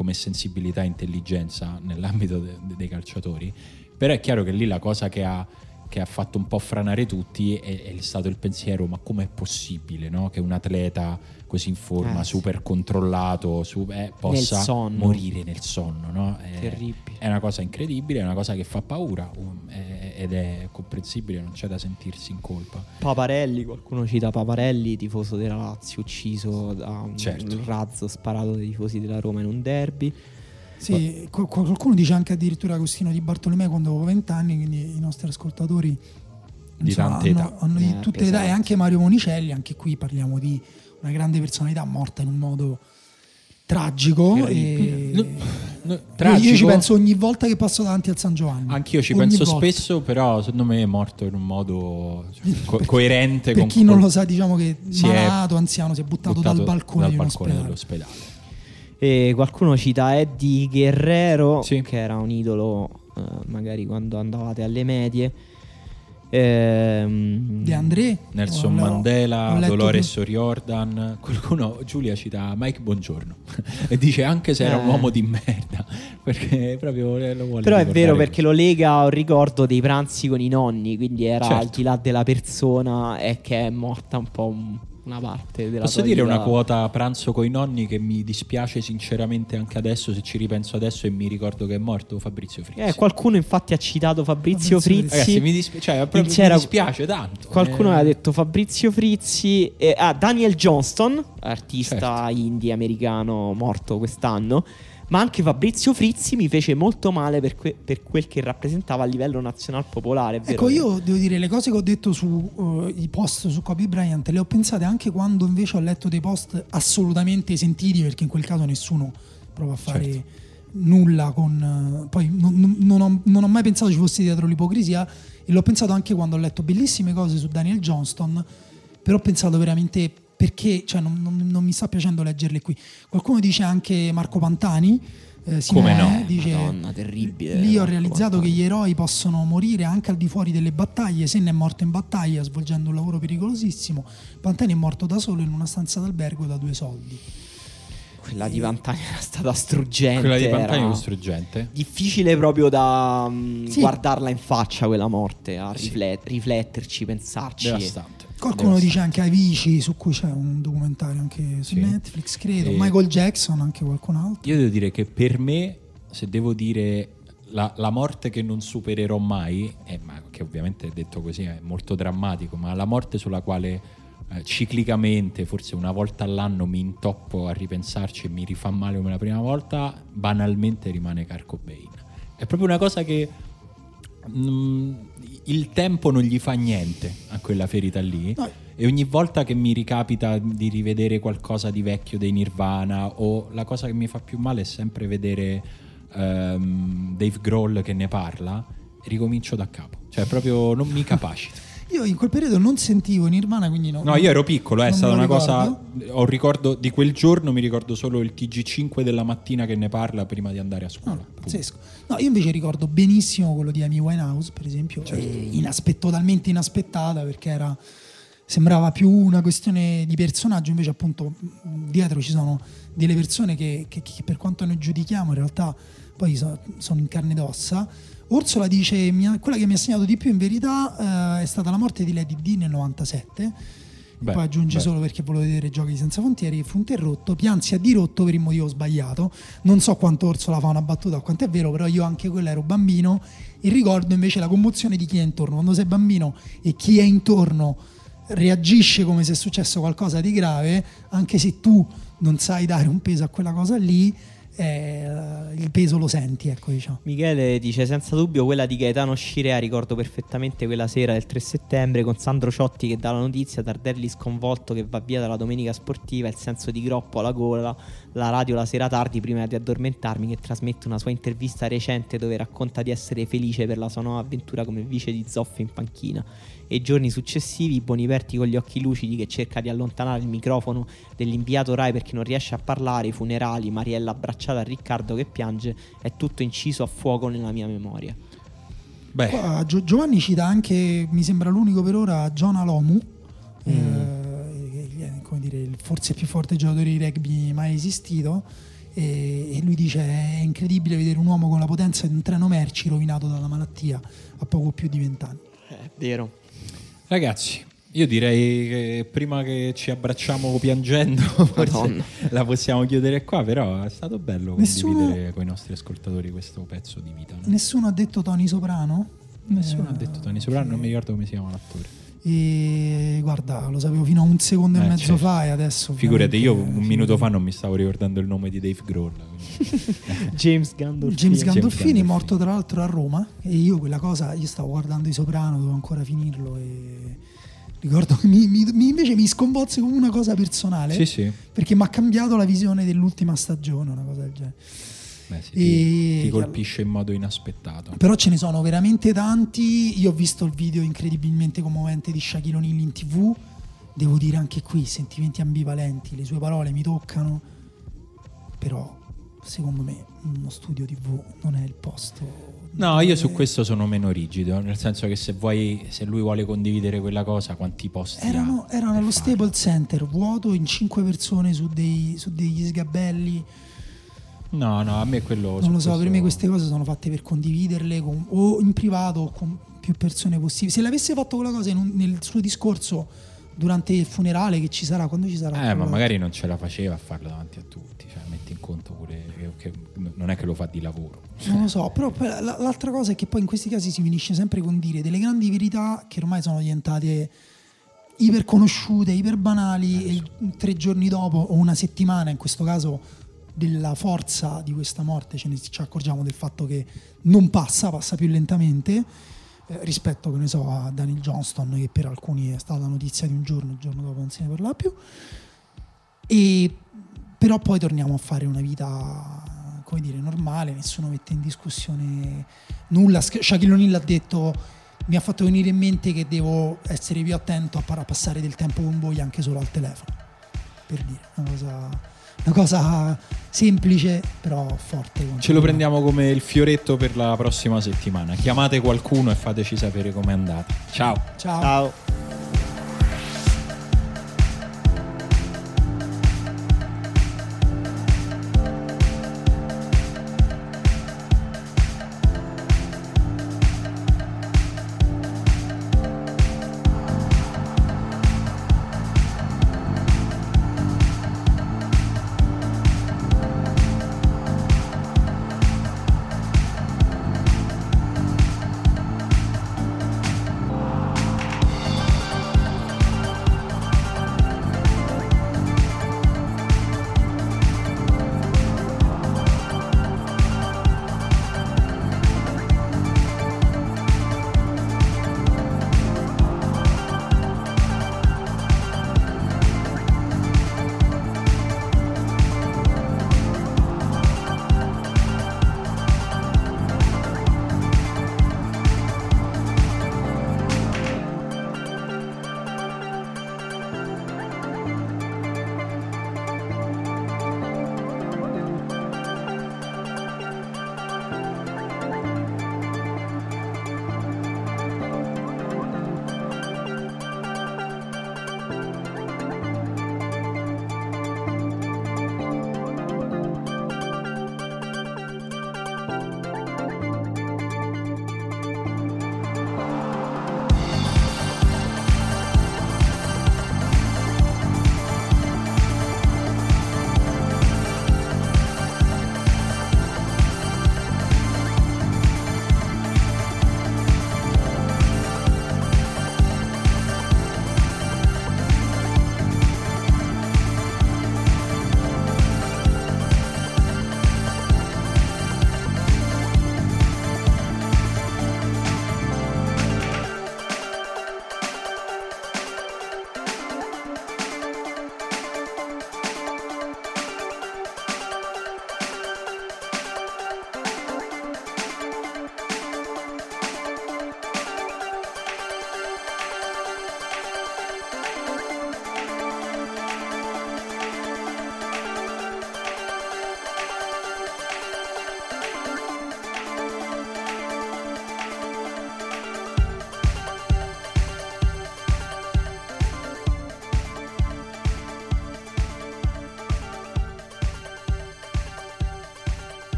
come sensibilità e intelligenza nell'ambito de- de- dei calciatori. Però è chiaro che lì la cosa che ha, che ha fatto un po' franare tutti è, è stato il pensiero: ma com'è possibile no? che un atleta così in forma, Eh, sì. super controllato, su- eh, possa sonno. morire nel sonno? no? È, Terribile. è una cosa incredibile, è una cosa che fa paura um, è- ed è comprensibile, non c'è da sentirsi in colpa. Paparelli, qualcuno cita Paparelli, tifoso della Lazio, ucciso da un Certo. razzo sparato dai tifosi della Roma in un derby. Sì, qual- qual- qualcuno dice anche addirittura Agostino di Bartolomeo quando avevo 20 anni, quindi i nostri ascoltatori Di tante hanno, età. hanno di Eh, tutte le età e pesanti. anche Mario Monicelli, anche qui parliamo di una grande personalità morta in un modo tragico. E... No, no, Io- Io ci tragico. penso ogni volta che passo davanti al San Giovanni. Anch'io ci Ogni penso volta. spesso, però secondo me è morto in un modo cioè, [LAUGHS] co- coerente. Per con chi non lo sa, diciamo che Si è malato, anziano, si è buttato, buttato dal balcone dal balcone ospedale. dell'ospedale. E qualcuno cita Eddie Guerrero, Sì. che era un idolo eh, magari quando andavate alle medie. Ehm, De André, Nelson ho Mandela, letto Dolores che- O'Riordan. Qualcuno, Giulia cita Mike Bongiorno [LAUGHS] e dice anche se era un Eh. uomo di merda, [LAUGHS] perché proprio lo vuole Però è vero così. perché lo lega a un ricordo dei pranzi con i nonni, quindi era Certo. al di là della persona e che è morta un po' un- una parte della Posso tua dire vita. una quota pranzo coi nonni che mi dispiace sinceramente anche adesso se ci ripenso adesso e mi ricordo che è morto Fabrizio Frizzi. Eh, qualcuno infatti ha citato Fabrizio, Fabrizio Frizzi. Ragazzi, mi, dispi- cioè, proprio mi dispiace tanto. Qualcuno Eh, aveva detto Fabrizio Frizzi, eh, ah, Daniel Johnston, artista Certo. indie americano morto quest'anno, ma anche Fabrizio Frizzi mi fece molto male per, que- per quel che rappresentava a livello nazional popolare. vero Ecco, io devo dire le cose che ho detto sui post su Kobe Bryant le ho pensate anche quando invece ho letto dei post assolutamente sentiti, perché in quel caso nessuno prova a fare Certo. nulla con... eh, poi non- non ho, non ho mai pensato ci fosse dietro l'ipocrisia e l'ho pensato anche quando ho letto bellissime cose su Daniel Johnston, però ho pensato veramente perché, cioè non, non- non mi sta piacendo leggerle qui. Qualcuno dice anche Marco Pantani. eh, Come Simone, no? dice, Madonna, terribile. Lì ho realizzato Pantani. che gli eroi possono morire anche al di fuori delle battaglie. Senna è morto in battaglia svolgendo un lavoro pericolosissimo. Pantani è morto da solo in una stanza d'albergo da due soldi. Quella di Pantani era stata struggente. Quella di Pantani era è struggente. Difficile proprio da mm, Sì. guardarla in faccia quella morte, a riflet- rifletterci, pensarci. Devastante. Qualcuno dice anche Avicii, su cui c'è un documentario anche su Sì. Netflix, credo. E- Michael Jackson, anche qualcun altro. Io devo dire che per me, se devo dire la, la morte che non supererò mai, eh, ma che ovviamente detto così è molto drammatico, ma la morte sulla quale eh, ciclicamente, forse una volta all'anno, mi intoppo a ripensarci e mi rifà male come la prima volta, banalmente rimane Kurt Cobain. È proprio una cosa che mm, il tempo non gli fa niente a quella ferita lì. No. E ogni volta che mi ricapita di rivedere qualcosa di vecchio dei Nirvana o la cosa che mi fa più male è sempre vedere ehm, Dave Grohl che ne parla, ricomincio da capo. Cioè proprio non mi capacito. Io in quel periodo non sentivo Nirvana, quindi no. No, io ero piccolo, eh, è stata una cosa. Ho ricordo di quel giorno, mi ricordo solo il TG5 della mattina che ne parla prima di andare a scuola. Punto. pazzesco. No, io invece ricordo benissimo quello di Amy Winehouse, per esempio, Certo. eh, inaspett- totalmente inaspettata perché era sembrava più una questione di personaggio, invece appunto dietro ci sono delle persone che, che- che per quanto noi giudichiamo in realtà poi so- sono in carne ed ossa. Orsola dice, quella che mi ha segnato di più in verità eh, è stata la morte di Lady D nel 97. Beh, poi aggiunge beh. solo perché volevo vedere Giochi senza frontiere, fu interrotto, piansi a dirotto per il motivo sbagliato. Non so quanto Orsola fa una battuta o quanto è vero, però io anche quello ero bambino e ricordo invece la commozione di chi è intorno. Quando sei bambino e chi è intorno reagisce come se è successo qualcosa di grave, anche se tu non sai dare un peso a quella cosa lì, eh, il peso lo senti, ecco diciamo. Michele dice senza dubbio quella di Gaetano Scirea ricordo perfettamente quella sera del 3 settembre con Sandro Ciotti che dà la notizia, Tardelli sconvolto che va via dalla domenica sportiva, il senso di groppo alla gola, la radio la sera tardi prima di addormentarmi che trasmette una sua intervista recente dove racconta di essere felice per la sua nuova avventura come vice di Zoffi in panchina e i giorni successivi Boniperti con gli occhi lucidi che cerca di allontanare il microfono dell'inviato Rai perché non riesce a parlare, i funerali, Mariella abbracciata a Riccardo che piange, è tutto inciso a fuoco nella mia memoria. Beh, Qua Gio- Giovanni cita anche, mi sembra l'unico per ora, John Alomu, Mm. eh, come dire, il forse più forte giocatore di rugby mai esistito. E, e lui dice: È incredibile vedere un uomo con la potenza di un treno merci rovinato dalla malattia a poco più di vent'anni. È vero. ragazzi, io direi che prima che ci abbracciamo piangendo, [LAUGHS] la possiamo chiudere qua. Però è stato bello Nessuno- condividere con i nostri ascoltatori questo pezzo di vita. no? Nessuno ha detto Tony Soprano? Nessuno Eh, ha detto Tony Soprano, non mi ricordo come si chiama l'attore. E guarda, lo sapevo fino a un secondo e Eh, mezzo certo. fa e adesso. Figurati, io un minuto fa non mi stavo ricordando il nome di Dave Grohl. [LAUGHS] [LAUGHS] James Gandolfini. James Gandolfini, Gandolfini. morto tra l'altro a Roma e io quella cosa, io stavo guardando i Soprano, dovevo ancora finirlo e ricordo che mi, mi- mi- invece mi sconvolse come una cosa personale Sì, sì. perché mi ha cambiato la visione dell'ultima stagione, una cosa del genere. Beh, sì, E- ti, ti colpisce in modo inaspettato. Però ce ne sono veramente tanti. Io ho visto il video incredibilmente commovente di Shaquille O'Neal in tv. Devo dire anche qui, sentimenti ambivalenti, le sue parole mi toccano. Però, secondo me, uno studio tv non è il posto. No, io su questo sono meno rigido, nel senso che se vuoi, se lui vuole condividere quella cosa, quanti posti Erano, erano allo farlo? Staples Center, vuoto in cinque persone su, dei- su degli sgabelli. No, no, a me quello... Non lo so, per questo- me queste cose sono fatte per condividerle con- o in privato o con più persone possibili. Se l'avesse fatto quella cosa un- nel suo discorso durante il funerale che ci sarà, quando ci sarà? Eh, ma magari non ce la faceva a farlo davanti a tutti, cioè metti in conto pure che, che non è che lo fa di lavoro. Non lo so, però l'altra cosa è che poi in questi casi si finisce sempre con dire delle grandi verità che ormai sono diventate iper conosciute, iper banali e tre giorni dopo o una settimana in questo caso della forza di questa morte ce ne ci accorgiamo del fatto che non passa, passa più lentamente eh, rispetto so a Daniel Johnston che per alcuni è stata notizia di un giorno, il giorno dopo non se ne parla più. E però poi torniamo a fare una vita come dire normale nessuno mette in discussione nulla. Shaquille O'Neal ha detto mi ha fatto venire in mente che devo essere più attento a passare del tempo con voi anche solo al telefono per dire una cosa, una cosa semplice però forte Ce lo prendiamo come il fioretto per la prossima settimana. Chiamate qualcuno e fateci sapere com'è andata. Ciao! ciao Ciao.